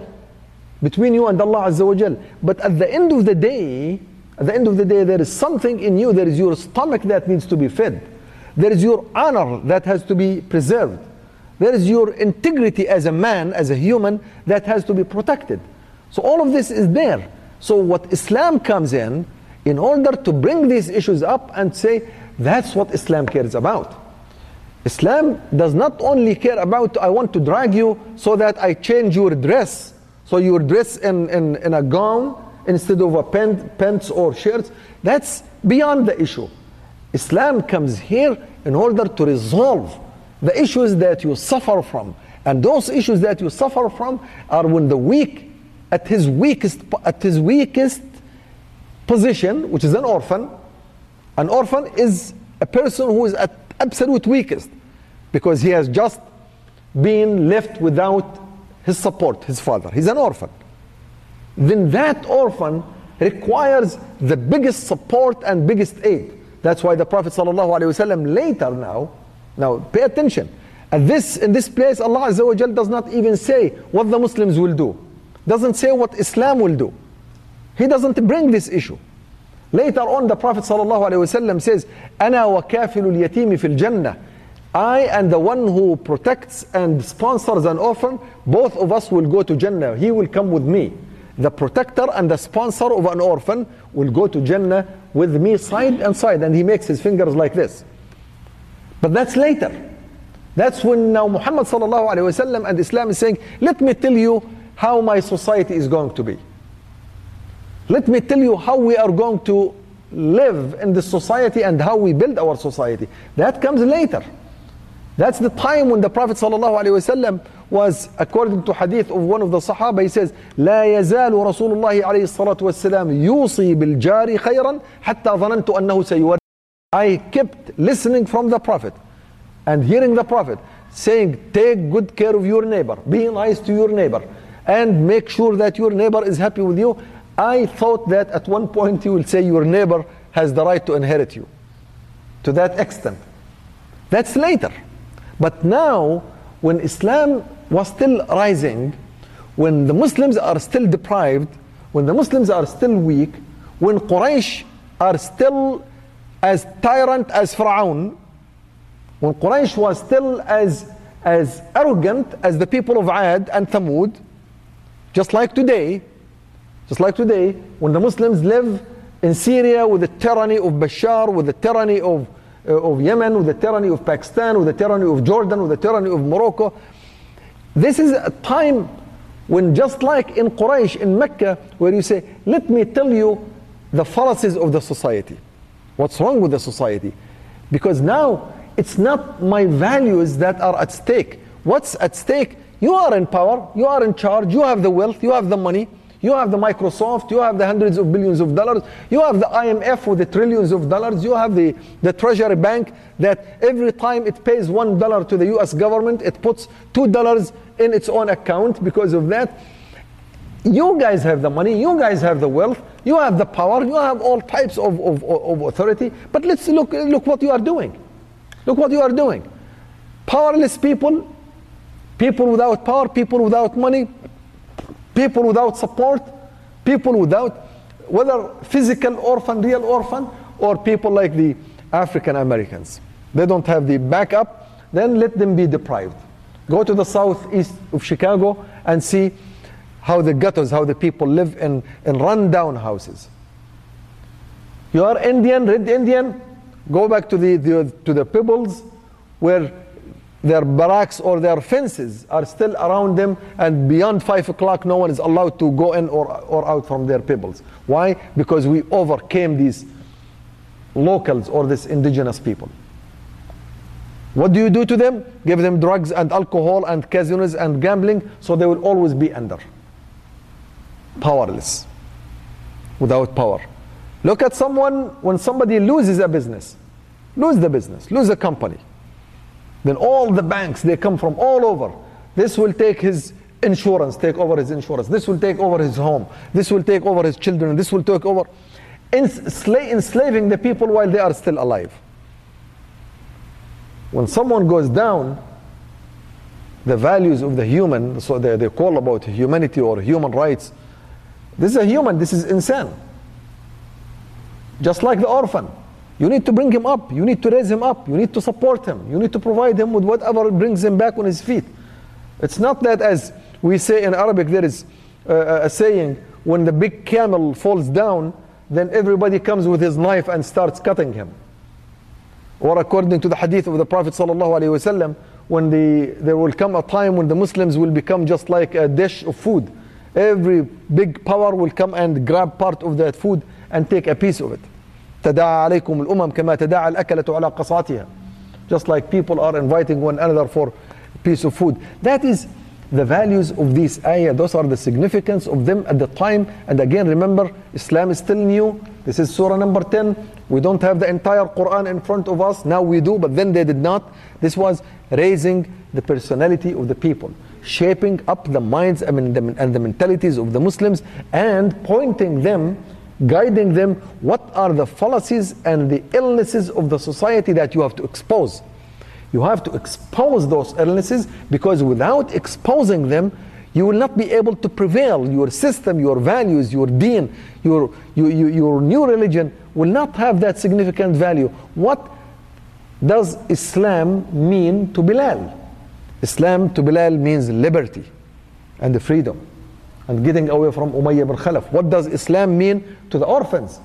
Between you and Allah Azza wa Jal. But at the end of the day, at the end of the day, there is something in you, there is your stomach that needs to be fed. There is your honor that has to be preserved. There is your integrity as a man, as a human, that has to be protected. So all of this is there. So what Islam comes in, in order to bring these issues up and say, that's what Islam cares about. Islam does not only care about, I want to drag you so that I change your dress. So you dress in, in, in a gown instead of a pant, pants or shirts. That's beyond the issue. Islam comes here in order to resolve the issues that you suffer from. And those issues that you suffer from are when the weak, at his weakest, at his weakest position, which is an orphan, an orphan is a person who is at absolute weakest because he has just been left without his support, his father. He's an orphan. Then that orphan requires the biggest support and biggest aid. That's why the Prophet ﷺ later now, now pay attention. At this, in this place, Allah does not even say what the Muslims will do. Doesn't say what Islam will do. He doesn't bring this issue. Later on, the Prophet ﷺ says, أنا وكافل اليتيم في الجنة. I and the one who protects and sponsors an orphan, both of us will go to Jannah. He will come with me. The protector and the sponsor of an orphan will go to Jannah with me side and side. And he makes his fingers like this. But that's later. That's when now Muhammad sallallahu and Islam is saying, let me tell you how my society is going to be. Let me tell you how we are going to live in this society and how we build our society. That comes later. That's the time when the Prophet ﷺ was, according to hadith of one of the Sahaba, he says, لا يزال رسول الله عليه الصلاة والسلام يوصي بالجار خيرا حتى ظننت أنه سيورد. I kept listening from the Prophet and hearing the Prophet saying, take good care of your neighbor, be nice to your neighbor, and make sure that your neighbor is happy with you. I thought that at one point you will say your neighbor has the right to inherit you. To that extent. That's later. But now, when Islam was still rising, when the Muslims are still deprived, when the Muslims are still weak, when Quraysh are still as tyrant as Fir'aun, when Quraysh was still as, as arrogant as the people of Ad and Thamud, just like today, just like today, when the Muslims live in Syria with the tyranny of Bashar, with the tyranny of uh, of Yemen, with the tyranny of Pakistan, with the tyranny of Jordan, with the tyranny of Morocco. This is a time when just like in Quraysh, in Mecca, where you say, let me tell you the fallacies of the society. What's wrong with the society? Because now it's not my values that are at stake. What's at stake? You are in power, you are in charge, you have the wealth, you have the money, you have the Microsoft, you have the hundreds of billions of dollars, you have the IMF with the trillions of dollars, you have the, the Treasury Bank that every time it pays one dollar to the US government, it puts two dollars in its own account because of that. You guys have the money, you guys have the wealth, you have the power, you have all types of, of, of authority. But let's look, look what you are doing. Look what you are doing. Powerless people, people without power, people without money, people without support, people without, whether physical orphan, real orphan, or people like the African Americans. They don't have the backup, then let them be deprived. Go to the southeast of Chicago and see how the ghettos, how the people live in, in run-down houses. You are Indian, red Indian, go back to the, the, to the pebbles where their barracks or their fences are still around them and beyond 5 o'clock no one is allowed to go in or, or out from their pebbles. Why? Because we overcame these locals or these indigenous people. What do you do to them? Give them drugs and alcohol and casinos and gambling so they will always be under. Powerless. Without power. Look at someone when somebody loses a business, lose the business, lose a company. Then all the banks, they come from all over. This will take his insurance, take over his insurance. This will take over his home. This will take over his children. This will take over, ensla- enslaving the people while they are still alive. When someone goes down, the values of the human, so they, they call about humanity or human rights, this is a human, this is insane. Just like the orphan. You need to bring him up. You need to raise him up. You need to support him. You need to provide him with whatever brings him back on his feet. It's not that, as we say in Arabic, there is a saying when the big camel falls down, then everybody comes with his knife and starts cutting him. Or according to the hadith of the Prophet ﷺ, when the, there will come a time when the Muslims will become just like a dish of food. Every big power will come and grab part of that food and take a piece of it. تداعى عليكم الأمم كما تداعى الأكلة على قصاتها. Just like people are inviting one another for a piece of food. That is the values of these ayah. Those are the significance of them at the time. And again, remember, Islam is still new. This is surah number 10. We don't have the entire Quran in front of us. Now we do, but then they did not. This was raising the personality of the people, shaping up the minds and the mentalities of the Muslims, and pointing them guiding them what are the fallacies and the illnesses of the society that you have to expose. You have to expose those illnesses because without exposing them, you will not be able to prevail. Your system, your values, your deen, your, your, your new religion will not have that significant value. What does Islam mean to Bilal? Islam to Bilal means liberty and freedom and getting away from Umayyah ibn Khalaf. What does Islam mean to the orphans?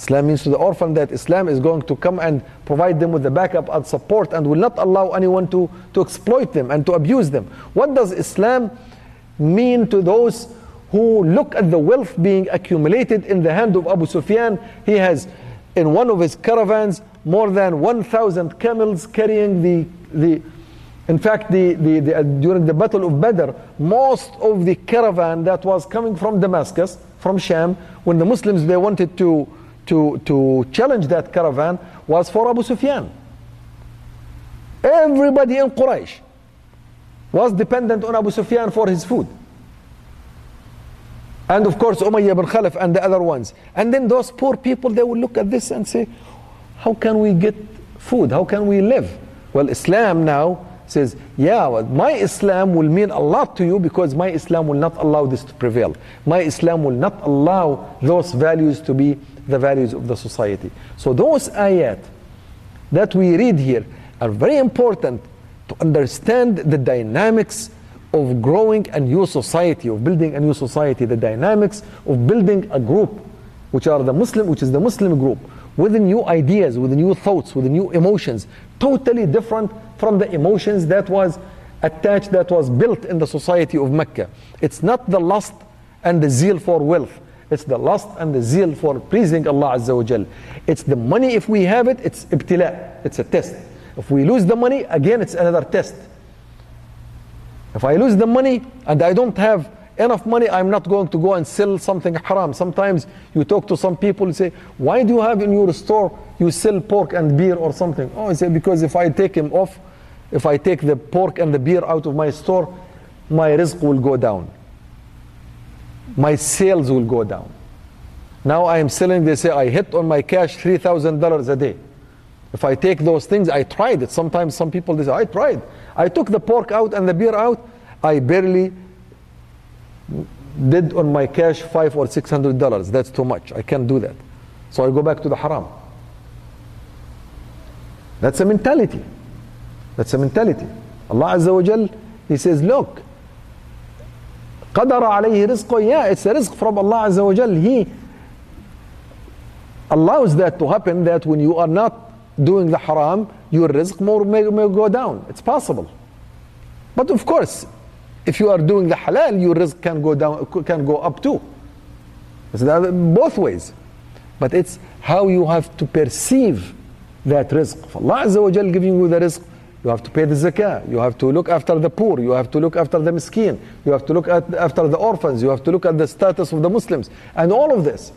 Islam means to the orphan that Islam is going to come and provide them with the backup and support and will not allow anyone to, to exploit them and to abuse them. What does Islam mean to those who look at the wealth being accumulated in the hand of Abu Sufyan? He has, in one of his caravans, more than 1,000 camels carrying the, the, in fact, the, the, the, uh, during the Battle of Badr, most of the caravan that was coming from Damascus, from Sham, when the Muslims they wanted to, to, to challenge that caravan, was for Abu Sufyan. Everybody in Quraysh was dependent on Abu Sufyan for his food. And of course, Umayyah ibn Khalaf and the other ones. And then those poor people, they will look at this and say, how can we get food? How can we live? Well, Islam now says, yeah, my Islam will mean a lot to you because my Islam will not allow this to prevail. My Islam will not allow those values to be the values of the society. So those ayat that we read here are very important to understand the dynamics of growing a new society, of building a new society, the dynamics of building a group, which are the Muslim, which is the Muslim group, with new ideas, with new thoughts, with new emotions, totally different from the emotions that was attached, that was built in the society of Mecca. It's not the lust and the zeal for wealth. It's the lust and the zeal for pleasing Allah Azza wa Jal. It's the money, if we have it, it's ibtila. It's a test. If we lose the money, again, it's another test. If I lose the money and I don't have enough money, I'm not going to go and sell something haram. Sometimes you talk to some people and say, Why do you have in your store you sell pork and beer or something? Oh, I say, Because if I take him off, if I take the pork and the beer out of my store, my rizq will go down. My sales will go down. Now I am selling, they say, I hit on my cash $3,000 a day. If I take those things, I tried it. Sometimes some people they say, I tried. I took the pork out and the beer out. I barely did on my cash five or six hundred dollars. That's too much. I can't do that. So I go back to the haram. That's a mentality. That's a mentality. Allah Azza wa Jal, He says, look, قدر عليه رزقه. Yeah, it's a rizq from Allah Azza wa Jal. He allows that to happen that when you are not doing the haram, your rizq more may, may go down. It's possible. But of course, if you are doing the halal your rizq can go down can go up too. It's both ways. But it's how you have to perceive that rizq. if Allah Azza wa Jal giving you the rizq, you have to pay the zakah. You have to look after the poor. You have to look after the miskin. You have to look at, after the orphans. You have to look at the status of the muslims. And all of this.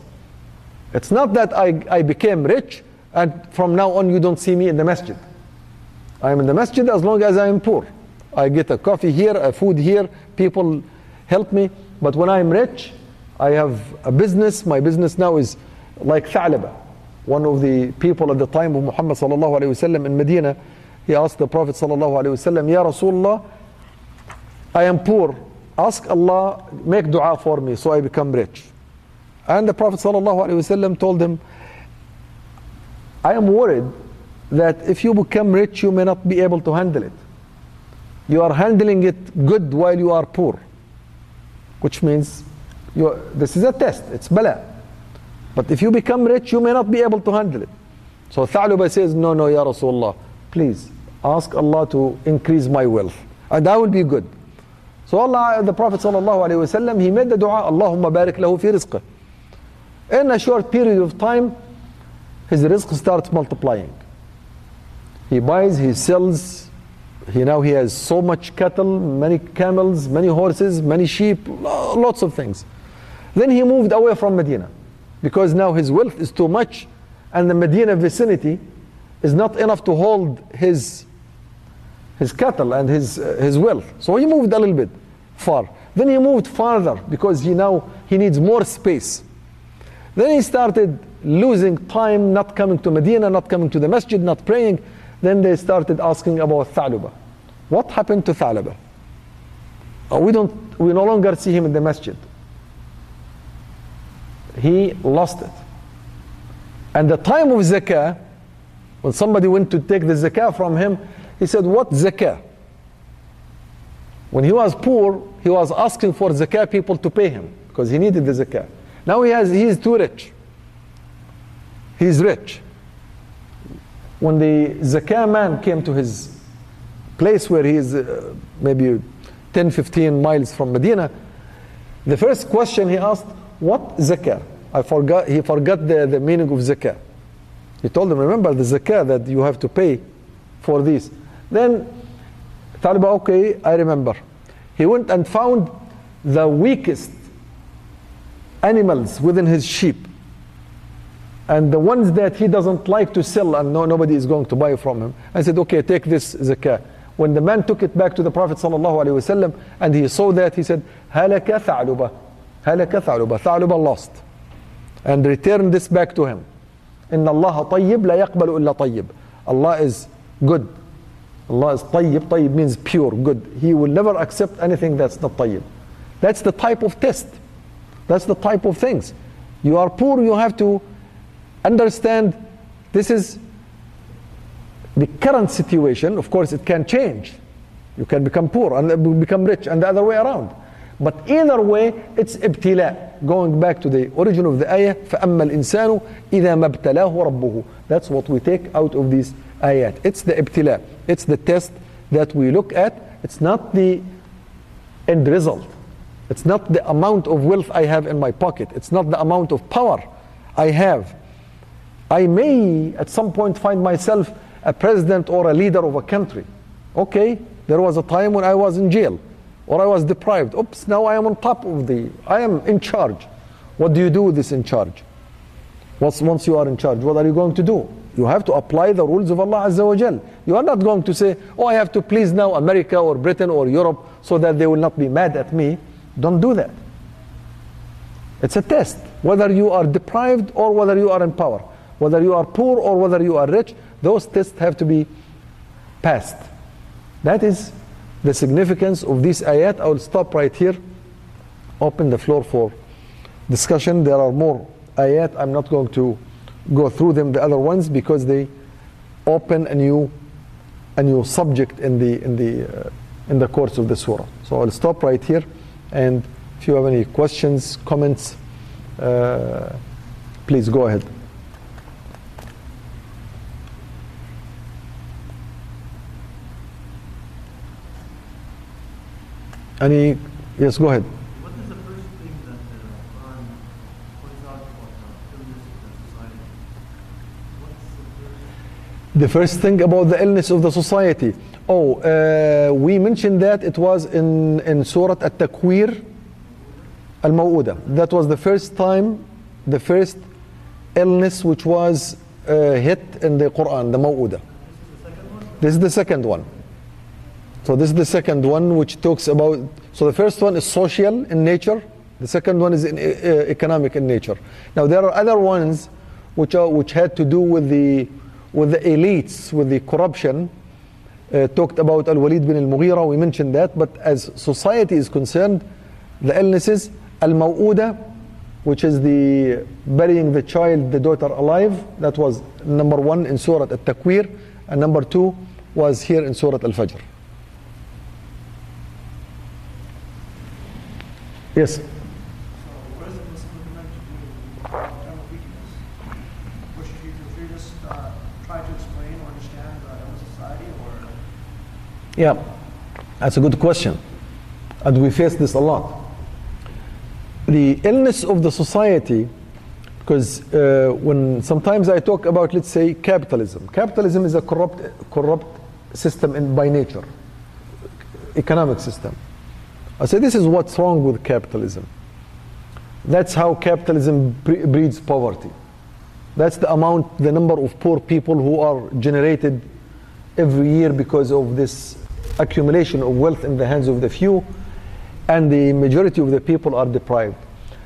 It's not that I, I became rich and from now on you don't see me in the masjid. I am in the masjid as long as I am poor. I get a coffee here, a food here, people help me. But when I am rich, I have a business. My business now is like Tha'laba. One of the people at the time of Muhammad sallallahu alayhi wasallam in Medina, he asked the Prophet sallallahu alayhi wasallam, Ya Rasulullah, I am poor. Ask Allah, make dua for me so I become rich. And the Prophet ﷺ told him, I am worried that if you become rich, you may not be able to handle it. You are handling it good while you are poor, which means you this is a test, it's bala. But if you become rich, you may not be able to handle it. So Tha'luba says, No, no, Ya Rasulullah, please ask Allah to increase my wealth, and that will be good. So Allah, the Prophet ﷺ, he made the dua, Allahumma barik lahu fi rizqih. In a short period of time, his rizq starts multiplying. He buys, he sells, he now he has so much cattle, many camels, many horses, many sheep, lots of things. Then he moved away from Medina because now his wealth is too much and the Medina vicinity is not enough to hold his his cattle and his uh, his wealth. So he moved a little bit far. Then he moved farther because he now he needs more space. Then he started losing time, not coming to Medina, not coming to the masjid, not praying. Then they started asking about Tha'luba. What happened to Tha'luba? Uh, we don't we no longer see him in the masjid. He lost it. And the time of zakah, when somebody went to take the zakah from him, he said, What zakah? When he was poor, he was asking for zakah people to pay him because he needed the zakah. Now he has he is too rich. He's rich. When the zakah man came to his place where he is uh, maybe 10 15 miles from Medina, the first question he asked, What zakah? I forgot he forgot the, the meaning of zakah. He told him, Remember the zakah that you have to pay for this. Then Tha'luba, okay, I remember. He went and found the weakest animals within his sheep and the ones that he doesn't like to sell and no, nobody is going to buy from him. I said, okay, take this zakah. When the man took it back to the Prophet wasallam and he saw that, he said, halaka tha'luba, halaka tha'luba, tha'luba lost, and returned this back to him. Inna Allah tayyib la yaqbalu illa tayyib. Allah is good. Allah is tayyib. Tayyib means pure, good. He will never accept anything that's not tayyib. That's the type of test. That's the type of things. You are poor, you have to understand this is the current situation. Of course, it can change. You can become poor and become rich, and the other way around. But either way, it's ibtila. Going back to the origin of the ayah, فَأَمَّا الْإِنسَانُ إِذَا مَا ابْتَلَاهُ رَبُّهُ That's what we take out of these ayat. It's the ibtila. It's the test that we look at. It's not the end result. It's not the amount of wealth I have in my pocket. It's not the amount of power I have. I may at some point find myself a president or a leader of a country. Okay, there was a time when I was in jail or I was deprived. Oops, now I am on top of the, I am in charge. What do you do with this in charge? Once, once you are in charge, what are you going to do? You have to apply the rules of Allah Azza wa Jal. You are not going to say, oh, I have to please now America or Britain or Europe so that they will not be mad at me. Don't do that. It's a test. Whether you are deprived or whether you are in power, whether you are poor or whether you are rich, those tests have to be passed. That is the significance of this ayat. I will stop right here, open the floor for discussion. There are more ayat. I'm not going to go through them, the other ones, because they open a new, a new subject in the, in the, uh, in the course of the surah. So I'll stop right here and If you have any questions, comments, uh, please go ahead. Any? Yes, go ahead. What is the first thing that Quran points out about the illness of the society? The first? The first thing about the illness of the society. Oh, uh, we mentioned that it was in, in Surah At-Takwir Al-Maw'uda. That was the first time, the first illness which was uh, hit in the Quran, the Maw'uda. This is the second one. So this is the second one which talks about, so the first one is social in nature, the second one is in, uh, economic in nature. Now there are other ones which, are, which had to do with the, with the elites, with the corruption, uh, talked about Al-Walid bin al-Mughira, we mentioned that, but as society is concerned, the illnesses, Al-Maw'uda, which is the burying the child, the daughter alive, that was number one in Surah Al-Takwir, and number two was here in Surah Al-Fajr. Yes. So what is the Muslim meant to do with general weakness? What should you do? Should you just uh, try to explain or understand the illness of society or understand the society, or? Yeah, that's a good question. And we face this a lot. The illness of the society, because uh, when sometimes I talk about, let's say, capitalism. Capitalism is a corrupt, corrupt system in, by nature, economic system. I say this is what's wrong with capitalism. That's how capitalism breeds poverty. That's the amount, the number of poor people who are generated every year because of this accumulation of wealth in the hands of the few, and the majority of the people are deprived.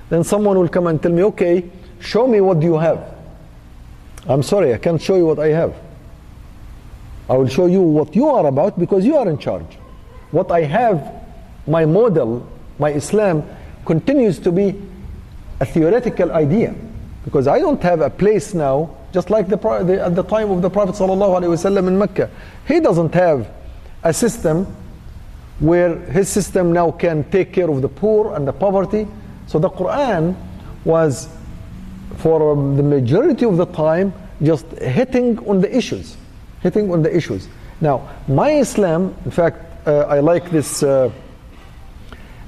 Then someone will come and tell me, okay, show me what you have. I'm sorry, I can't show you what I have. I will show you what you are about because you are in charge. What I have, my model, my Islam, continues to be a theoretical idea because I don't have a place now, just like the, the, at the time of the Prophet ﷺ in Mecca. He doesn't have a system where his system now can take care of the poor and the poverty. So the Quran was, for the majority of the time, just hitting on the issues, hitting on the issues. Now, my Islam, in fact, uh, I like this uh,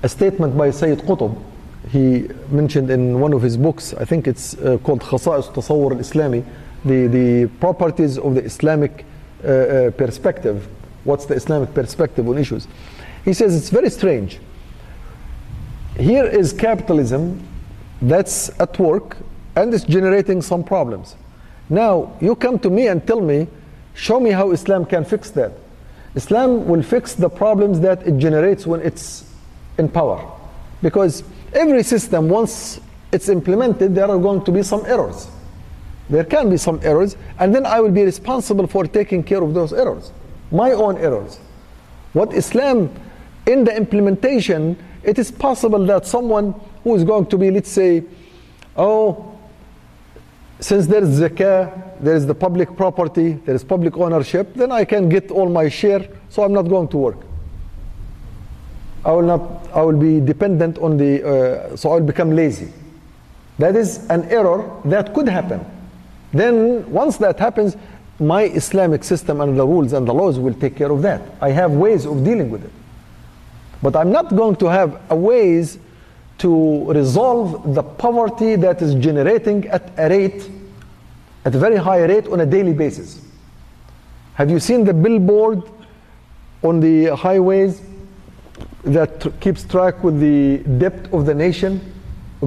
a statement by Sayyid Qutb. He mentioned in one of his books, I think it's uh, called Khasa'is Tasawwur al-Islami, the, the properties of the Islamic uh, uh, perspective. What's the Islamic perspective on issues? He says it's very strange. Here is capitalism that's at work and it's generating some problems. Now, you come to me and tell me, show me how Islam can fix that. Islam will fix the problems that it generates when it's in power. Because every system, once it's implemented, there are going to be some errors. There can be some errors, and then I will be responsible for taking care of those errors, my own errors. What Islam, in the implementation, it is possible that someone who is going to be, let's say, oh, since there is zakah, there is the public property, there is public ownership, then I can get all my share, so I'm not going to work. I will not, I will be dependent on the, uh, so I'll become lazy. That is an error that could happen. Then once that happens, my Islamic system and the rules and the laws will take care of that. I have ways of dealing with it. But I'm not going to have a ways to resolve the poverty that is generating at a rate, at a very high rate on a daily basis. Have you seen the billboard on the highways that tr- keeps track with the depth of the nation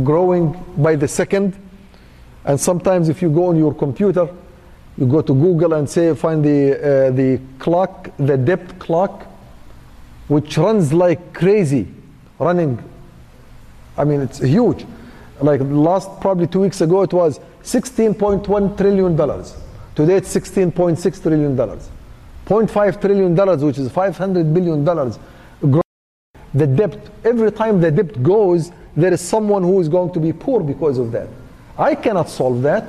growing by the second? And sometimes if you go on your computer, you go to Google and say find the uh, the clock, the depth clock, which runs like crazy, running. I mean, it's huge. Like last probably two weeks ago, it was 16.1 trillion dollars. Today it's 16.6 trillion dollars. 0.5 trillion dollars, which is 500 billion dollars The depth. Every time the depth goes, there is someone who is going to be poor because of that. I cannot solve that.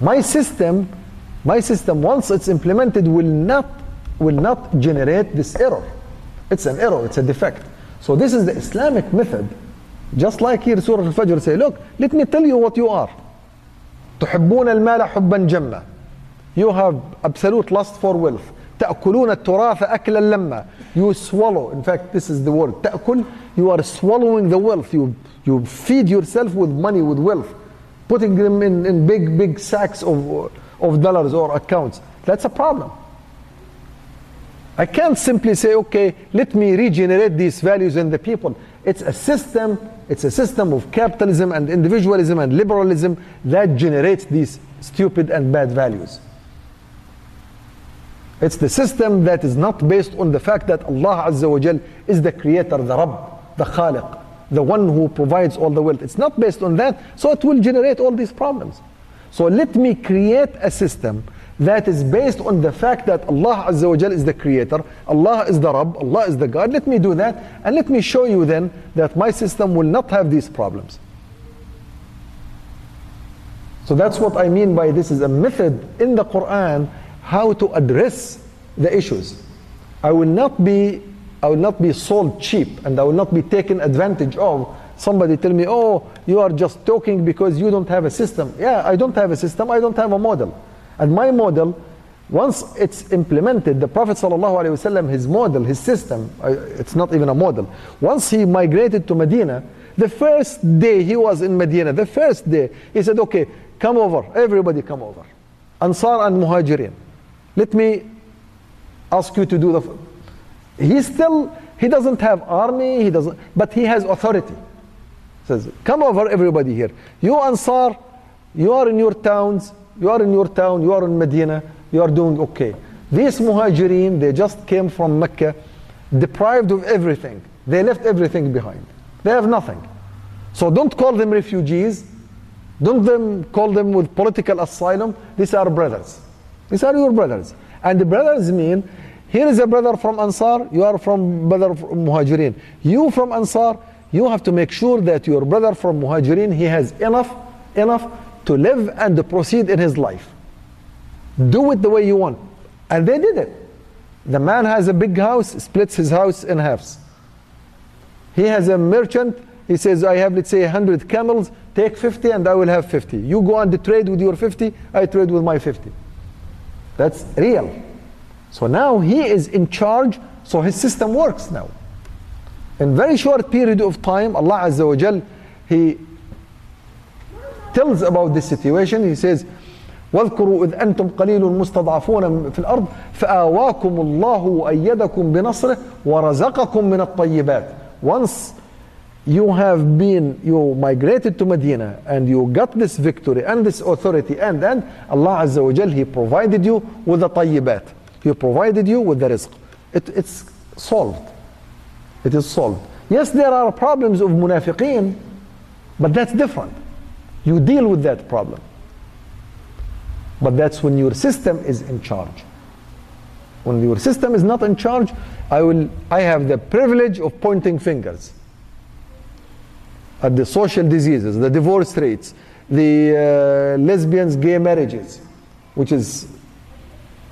My system, my system, once it's implemented, will not will not generate this error. It's an error. It's a defect. So this is the Islamic method. Just like here Surah Al-Fajr say, look, let me tell you what you are. تحبون المال حبا جما. You have absolute lust for wealth. تأكلون التراث أكلا لما. You swallow. In fact, this is the word. تأكل. You are swallowing the wealth. You, you feed yourself with money, with wealth. Putting them in, in big, big sacks of, of dollars or accounts. That's a problem. I can't simply say, okay, let me regenerate these values in the people. It's a system, it's a system of capitalism and individualism and liberalism that generates these stupid and bad values. It's the system that is not based on the fact that Allah Azza wa Jal is the creator, the Rabb, the Khaliq, the one who provides all the wealth. It's not based on that, so it will generate all these problems. So let me create a system that is based on the fact that Allah Azza wa Jal is the creator, Allah is the Rabb, Allah is the God. Let me do that, and let me show you then that my system will not have these problems. So that's what I mean by this is a method in the Quran how to address the issues. I will not be I will not be sold cheap and I will not be taken advantage of. Somebody tell me, "Oh, you are just talking because you don't have a system." Yeah, I don't have a system. I don't have a model. And my model once it's implemented, the Prophet ﷺ, his model, his system, it's not even a model. Once he migrated to Medina, the first day he was in Medina, the first day, he said, okay, come over, everybody come over. Ansar and Muhajirin. Let me ask you to do the. He still, he doesn't have army, he doesn't, but he has authority. Says, come over, everybody here. You Ansar, you are in your towns, you are in your town, you are in Medina, you are doing okay. These Muhajirin, they just came from Mecca, deprived of everything. They left everything behind. They have nothing. So don't call them refugees. Don't them call them with political asylum. These are brothers. These are your brothers. And the brothers mean, here is a brother from Ansar, you are from brother from Muhajirin. You from Ansar, you have to make sure that your brother from Muhajirin, he has enough, enough to live and to proceed in his life. Do it the way you want. And they did it. The man has a big house, splits his house in halves. He has a merchant, he says, I have, let's say, 100 camels, take 50 and I will have 50. You go and trade with your 50, I trade with my 50. That's real. So now he is in charge, so his system works now. In very short period of time, Allah Azza wa Jal, He tells about this situation. He says, واذكروا إذ أنتم قليل مستضعفون في الأرض فآواكم الله وأيدكم بنصره ورزقكم من الطيبات. Once you have been, you migrated to Medina and you got this victory and this authority and, and Allah Azza wa Jal, He provided you with the tayyibat. He provided you with the rizq. It, it's solved. It is solved. Yes, there are problems of munafiqeen, but that's different. You deal with that problem. But that's when your system is in charge. When your system is not in charge, I, will, I have the privilege of pointing fingers at the social diseases, the divorce rates, the uh, lesbians gay marriages, which is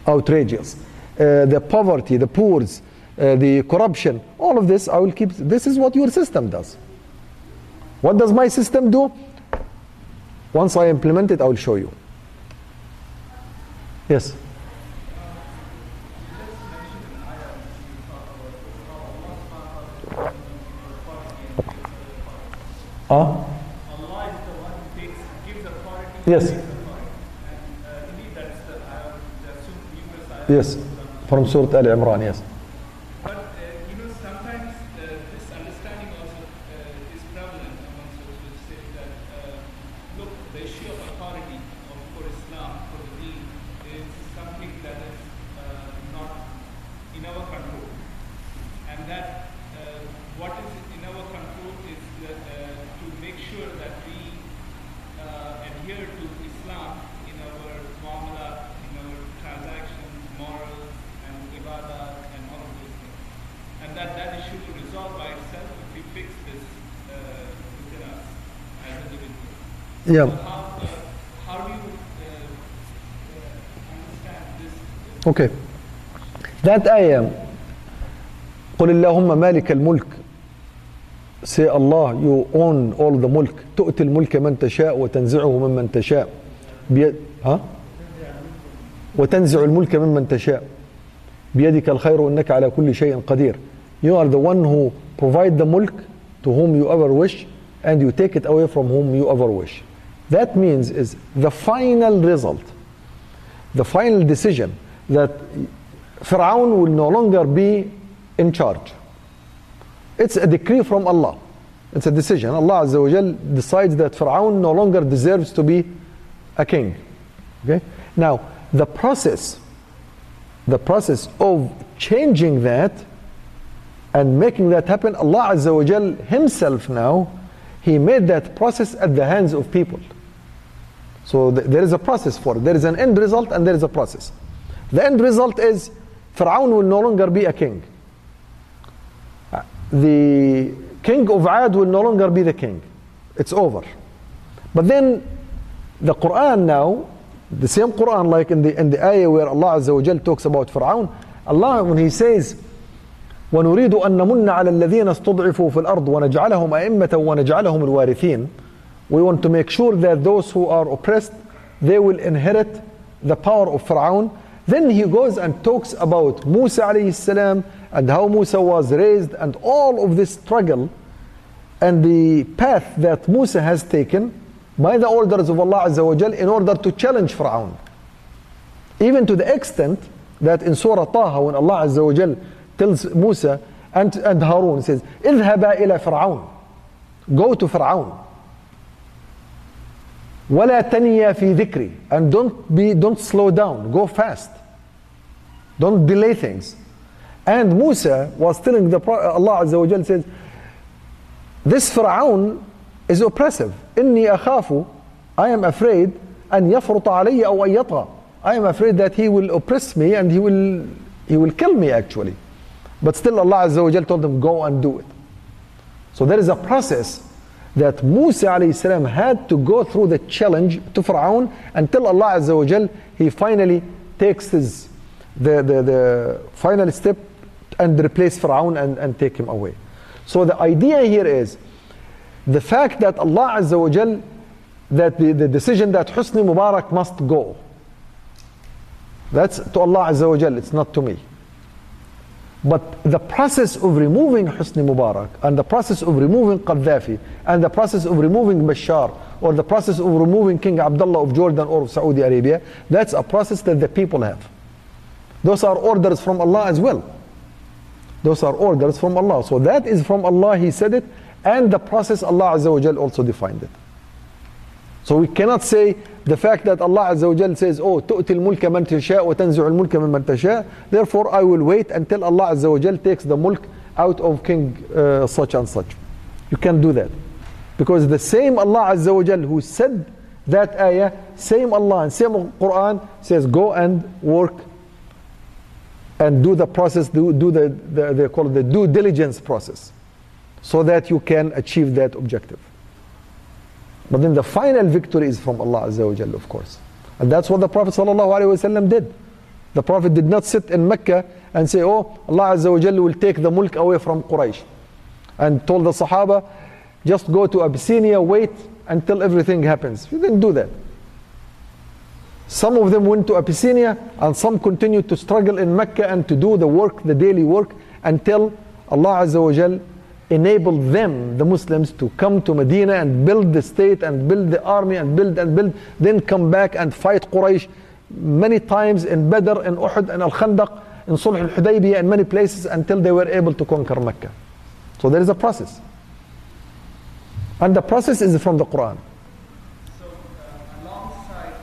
outrageous, uh, the poverty, the poor, uh, the corruption, all of this I will keep this is what your system does. What does my system do? Once I implement it, I will show you. Yes. Ah? Allah is the one who takes, gives authority. Yes. authority. And uh, indeed, that's the, I would assume numerous ayahs. Yes. From Surah Al Imran, yes. Uh, Okay. That ayah, قل اللهم مالك الملك say Allah you own all the mulk تؤتي الملك من تشاء وتنزعه ممن تشاء بيد ها وتنزع الملك ممن تشاء بيدك الخير انك على كل شيء قدير you are the one who provide the mulk to whom you ever wish and you take it away from whom you ever wish that means is the final result the final decision that Pharaoh will no longer be in charge it's a decree from Allah. It's a decision. Allah Azza wa Jal decides that Pharaoh no longer deserves to be a king. Okay? Now, the process, the process of changing that and making that happen, Allah Azza wa Jal Himself now, He made that process at the hands of people. So th- there is a process for it. There is an end result and there is a process. The end result is Pharaoh will no longer be a king the king of Ad will no longer be the king. It's over. But then the Quran now, the same Quran like in the in the ayah where Allah Azza wa Jal talks about Fir'aun, Allah when he says ونريد أن نمن على الذين استضعفوا في الأرض ونجعلهم أئمة ونجعلهم الوارثين We want to make sure that those who are oppressed they will inherit the power of Fir'aun then he goes and talks about Musa alayhi salam and how Musa was raised and all of this struggle and the path that Musa has taken by the orders of Allah Azza wa Jal in order to challenge Fir'aun. Even to the extent that in Surah Taha when Allah Azza wa Jal tells Musa and, and Harun says, اذهبا إلى فرعون Go to Fir'aun. ولا تنيا في ذكري and don't be don't slow down go fast don't delay things and Musa was telling the Pro- Allah Azza wa Jal says this Fir'aun is oppressive إني أخاف I am afraid أن يفرط علي أو أن يطغى I am afraid that he will oppress me and he will he will kill me actually but still Allah Azza wa Jal told him go and do it so there is a process that Musa salam had to go through the challenge to Fir'aun until Allah Azza he finally takes his, the, the, the final step and replace Fir'aun and, and take him away. So the idea here is the fact that Allah Azza that the, the decision that Husni Mubarak must go. That's to Allah Azza it's not to me. But the process of removing Husni Mubarak and the process of removing Qaddafi and the process of removing Bashar or the process of removing King Abdullah of Jordan or of Saudi Arabia, that's a process that the people have. Those are orders from Allah as well. Those are orders from Allah. So that is from Allah, He said it, and the process Allah Azza wa also defined it. So we cannot say the fact that Allah Azza wa Jal says, Oh, تؤتي الملك من تشاء وتنزع الملك ممن تشاء. Therefore, I will wait until Allah Azza wa Jal takes the mulk out of King uh, such and such. You can't do that. Because the same Allah Azza wa Jal who said that ayah, same Allah and same Quran says, Go and work and do the process, do, do the, the, they call it the due diligence process, so that you can achieve that objective. But then the final victory is from Allah Azza wa Jalla, of course. And that's what the Prophet ﷺ did. The Prophet did not sit in Mecca and say, Oh, Allah Azza wa Jalla will take the mulk away from Quraysh. And told the Sahaba, just go to Abyssinia, wait until everything happens. He didn't do that. Some of them went to Abyssinia and some continued to struggle in Mecca and to do the work, the daily work, until Allah Azza wa Jalla enabled them, the Muslims, to come to Medina and build the state and build the army and build and build, then come back and fight Quraysh many times in Badr, in Uhud, in Al Khandaq, in Sulh al Hudaybiyah, in many places until they were able to conquer Mecca. So there is a process. And the process is from the Quran. So, uh, alongside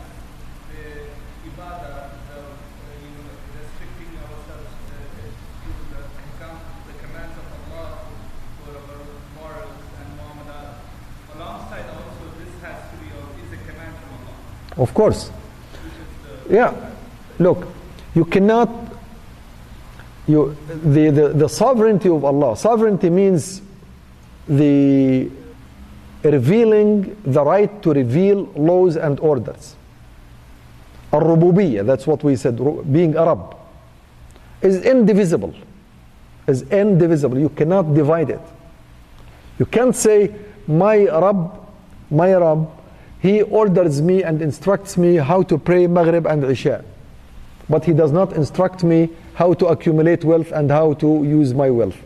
the ibadah, the, uh, you know, restricting ourselves uh, to the, account, the commands of Allah for our morals and muamalat, alongside also this has to be or is a command from Allah. Of course. Yeah. Look, you cannot you the, the, the sovereignty of Allah. Sovereignty means the revealing the right to reveal laws and orders. Ar-Rububiyyah, that's what we said, being Arab, is indivisible. Is indivisible. You cannot divide it. You can't say, my Rabb, my Rabb, he orders me and instructs me how to pray Maghrib and Isha. But he does not instruct me how to accumulate wealth and how to use my wealth.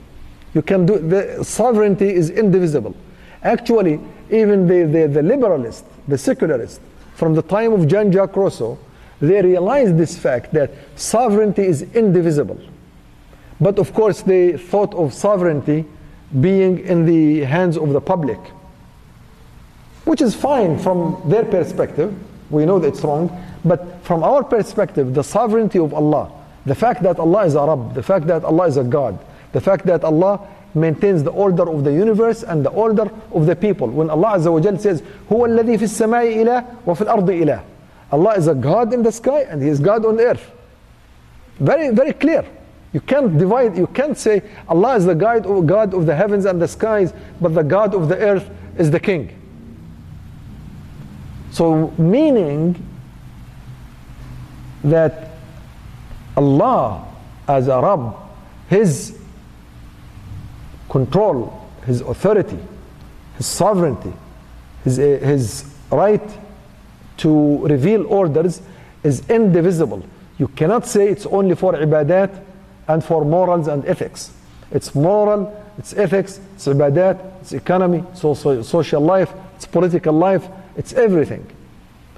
You can do, the sovereignty is indivisible. Actually, even the, the, the liberalist, the secularist, from the time of Jean Jacques Rousseau, they realized this fact that sovereignty is indivisible. But of course, they thought of sovereignty being in the hands of the public, which is fine from their perspective. We know that it's wrong. But from our perspective, the sovereignty of Allah, the fact that Allah is a Rabb, the fact that Allah is a God, the fact that Allah maintains the order of the universe and the order of the people. When Allah Azza wa Jal says, هو الذي في السماء إله وفي الأرض إله. Allah is a God in the sky and He is God on earth. Very, very clear. You can't divide, you can't say Allah is the God of, God of the heavens and the skies, but the God of the earth is the king. So, meaning that Allah as a Rabb, His control, His authority, His sovereignty, His, eh, his right to reveal orders is indivisible. You cannot say it's only for ibadat and for morals and ethics. It's moral, it's ethics, it's ibadat, it's economy, so social life, it's political life, it's everything.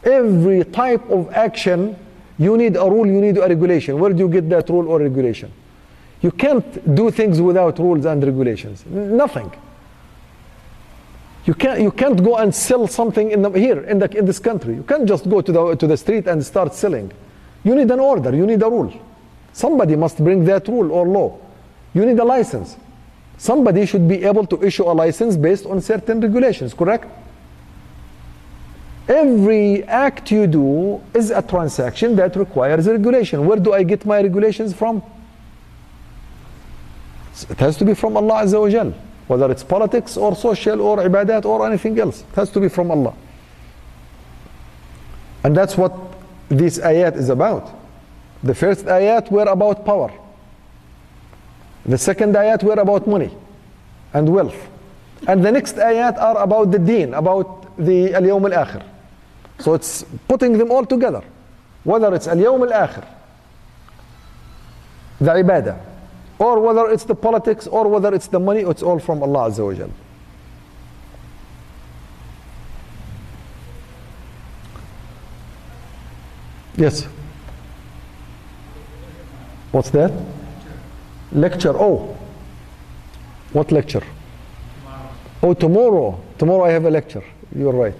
Every type of action, you need a rule, you need a regulation. Where do you get that rule or regulation? You can't do things without rules and regulations. Nothing. You can't, you can't go and sell something in the, here in, the, in this country. You can't just go to the, to the street and start selling. You need an order, you need a rule. Somebody must bring that rule or law. You need a license. Somebody should be able to issue a license based on certain regulations, correct? Every act you do is a transaction that requires regulation. Where do I get my regulations from? It has to be from Allah Azza wa Jal. Whether it's politics or social or ibadat or anything else. It has to be from Allah. And that's what this ayat is about. The first ayat were about power. The second ayat were about money and wealth. And the next ayat are about the deen, about the al-yawm al-akhir. So it's putting them all together. Whether it's al-yawm al-akhir, the ibadah, or whether it's the politics, or whether it's the money, it's all from Allah Azza wa Jal. Yes. What's that? Lecture. Oh. What lecture? Oh, tomorrow. Tomorrow I have a lecture. You're right.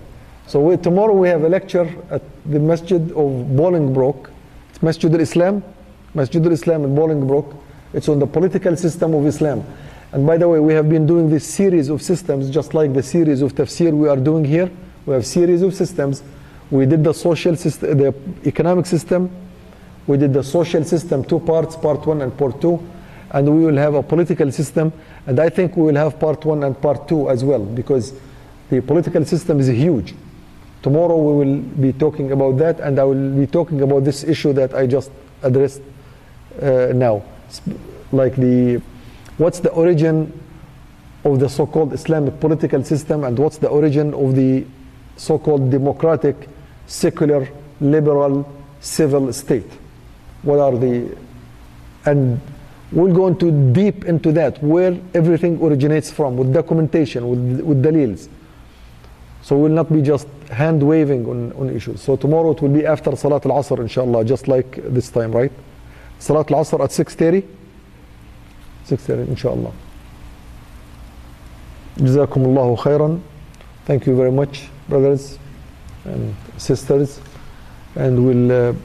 So we, tomorrow we have a lecture at the Masjid of Bolingbrook. It's Masjid al-Islam. Masjid al-Islam in Bolingbrook. It's on the political system of Islam. And by the way, we have been doing this series of systems, just like the series of tafsir we are doing here. We have series of systems. We did the social system, the economic system. We did the social system, two parts, part one and part two. And we will have a political system. And I think we will have part one and part two as well, because the political system is huge. Tomorrow we will be talking about that, and I will be talking about this issue that I just addressed uh, now. Like the, what's the origin of the so-called Islamic political system, and what's the origin of the so-called democratic, secular, liberal, civil state? What are the, and we'll go into deep into that, where everything originates from, with documentation, with, with dalils. So we'll not be just hand waving on, on issues. So tomorrow it will be after Salat al Asr, inshallah, just like this time, right? Salat al Asr at 6.30? 6.30, inshallah. جزاكم الله خيرا. Thank you very much, brothers and sisters. And we'll. Uh,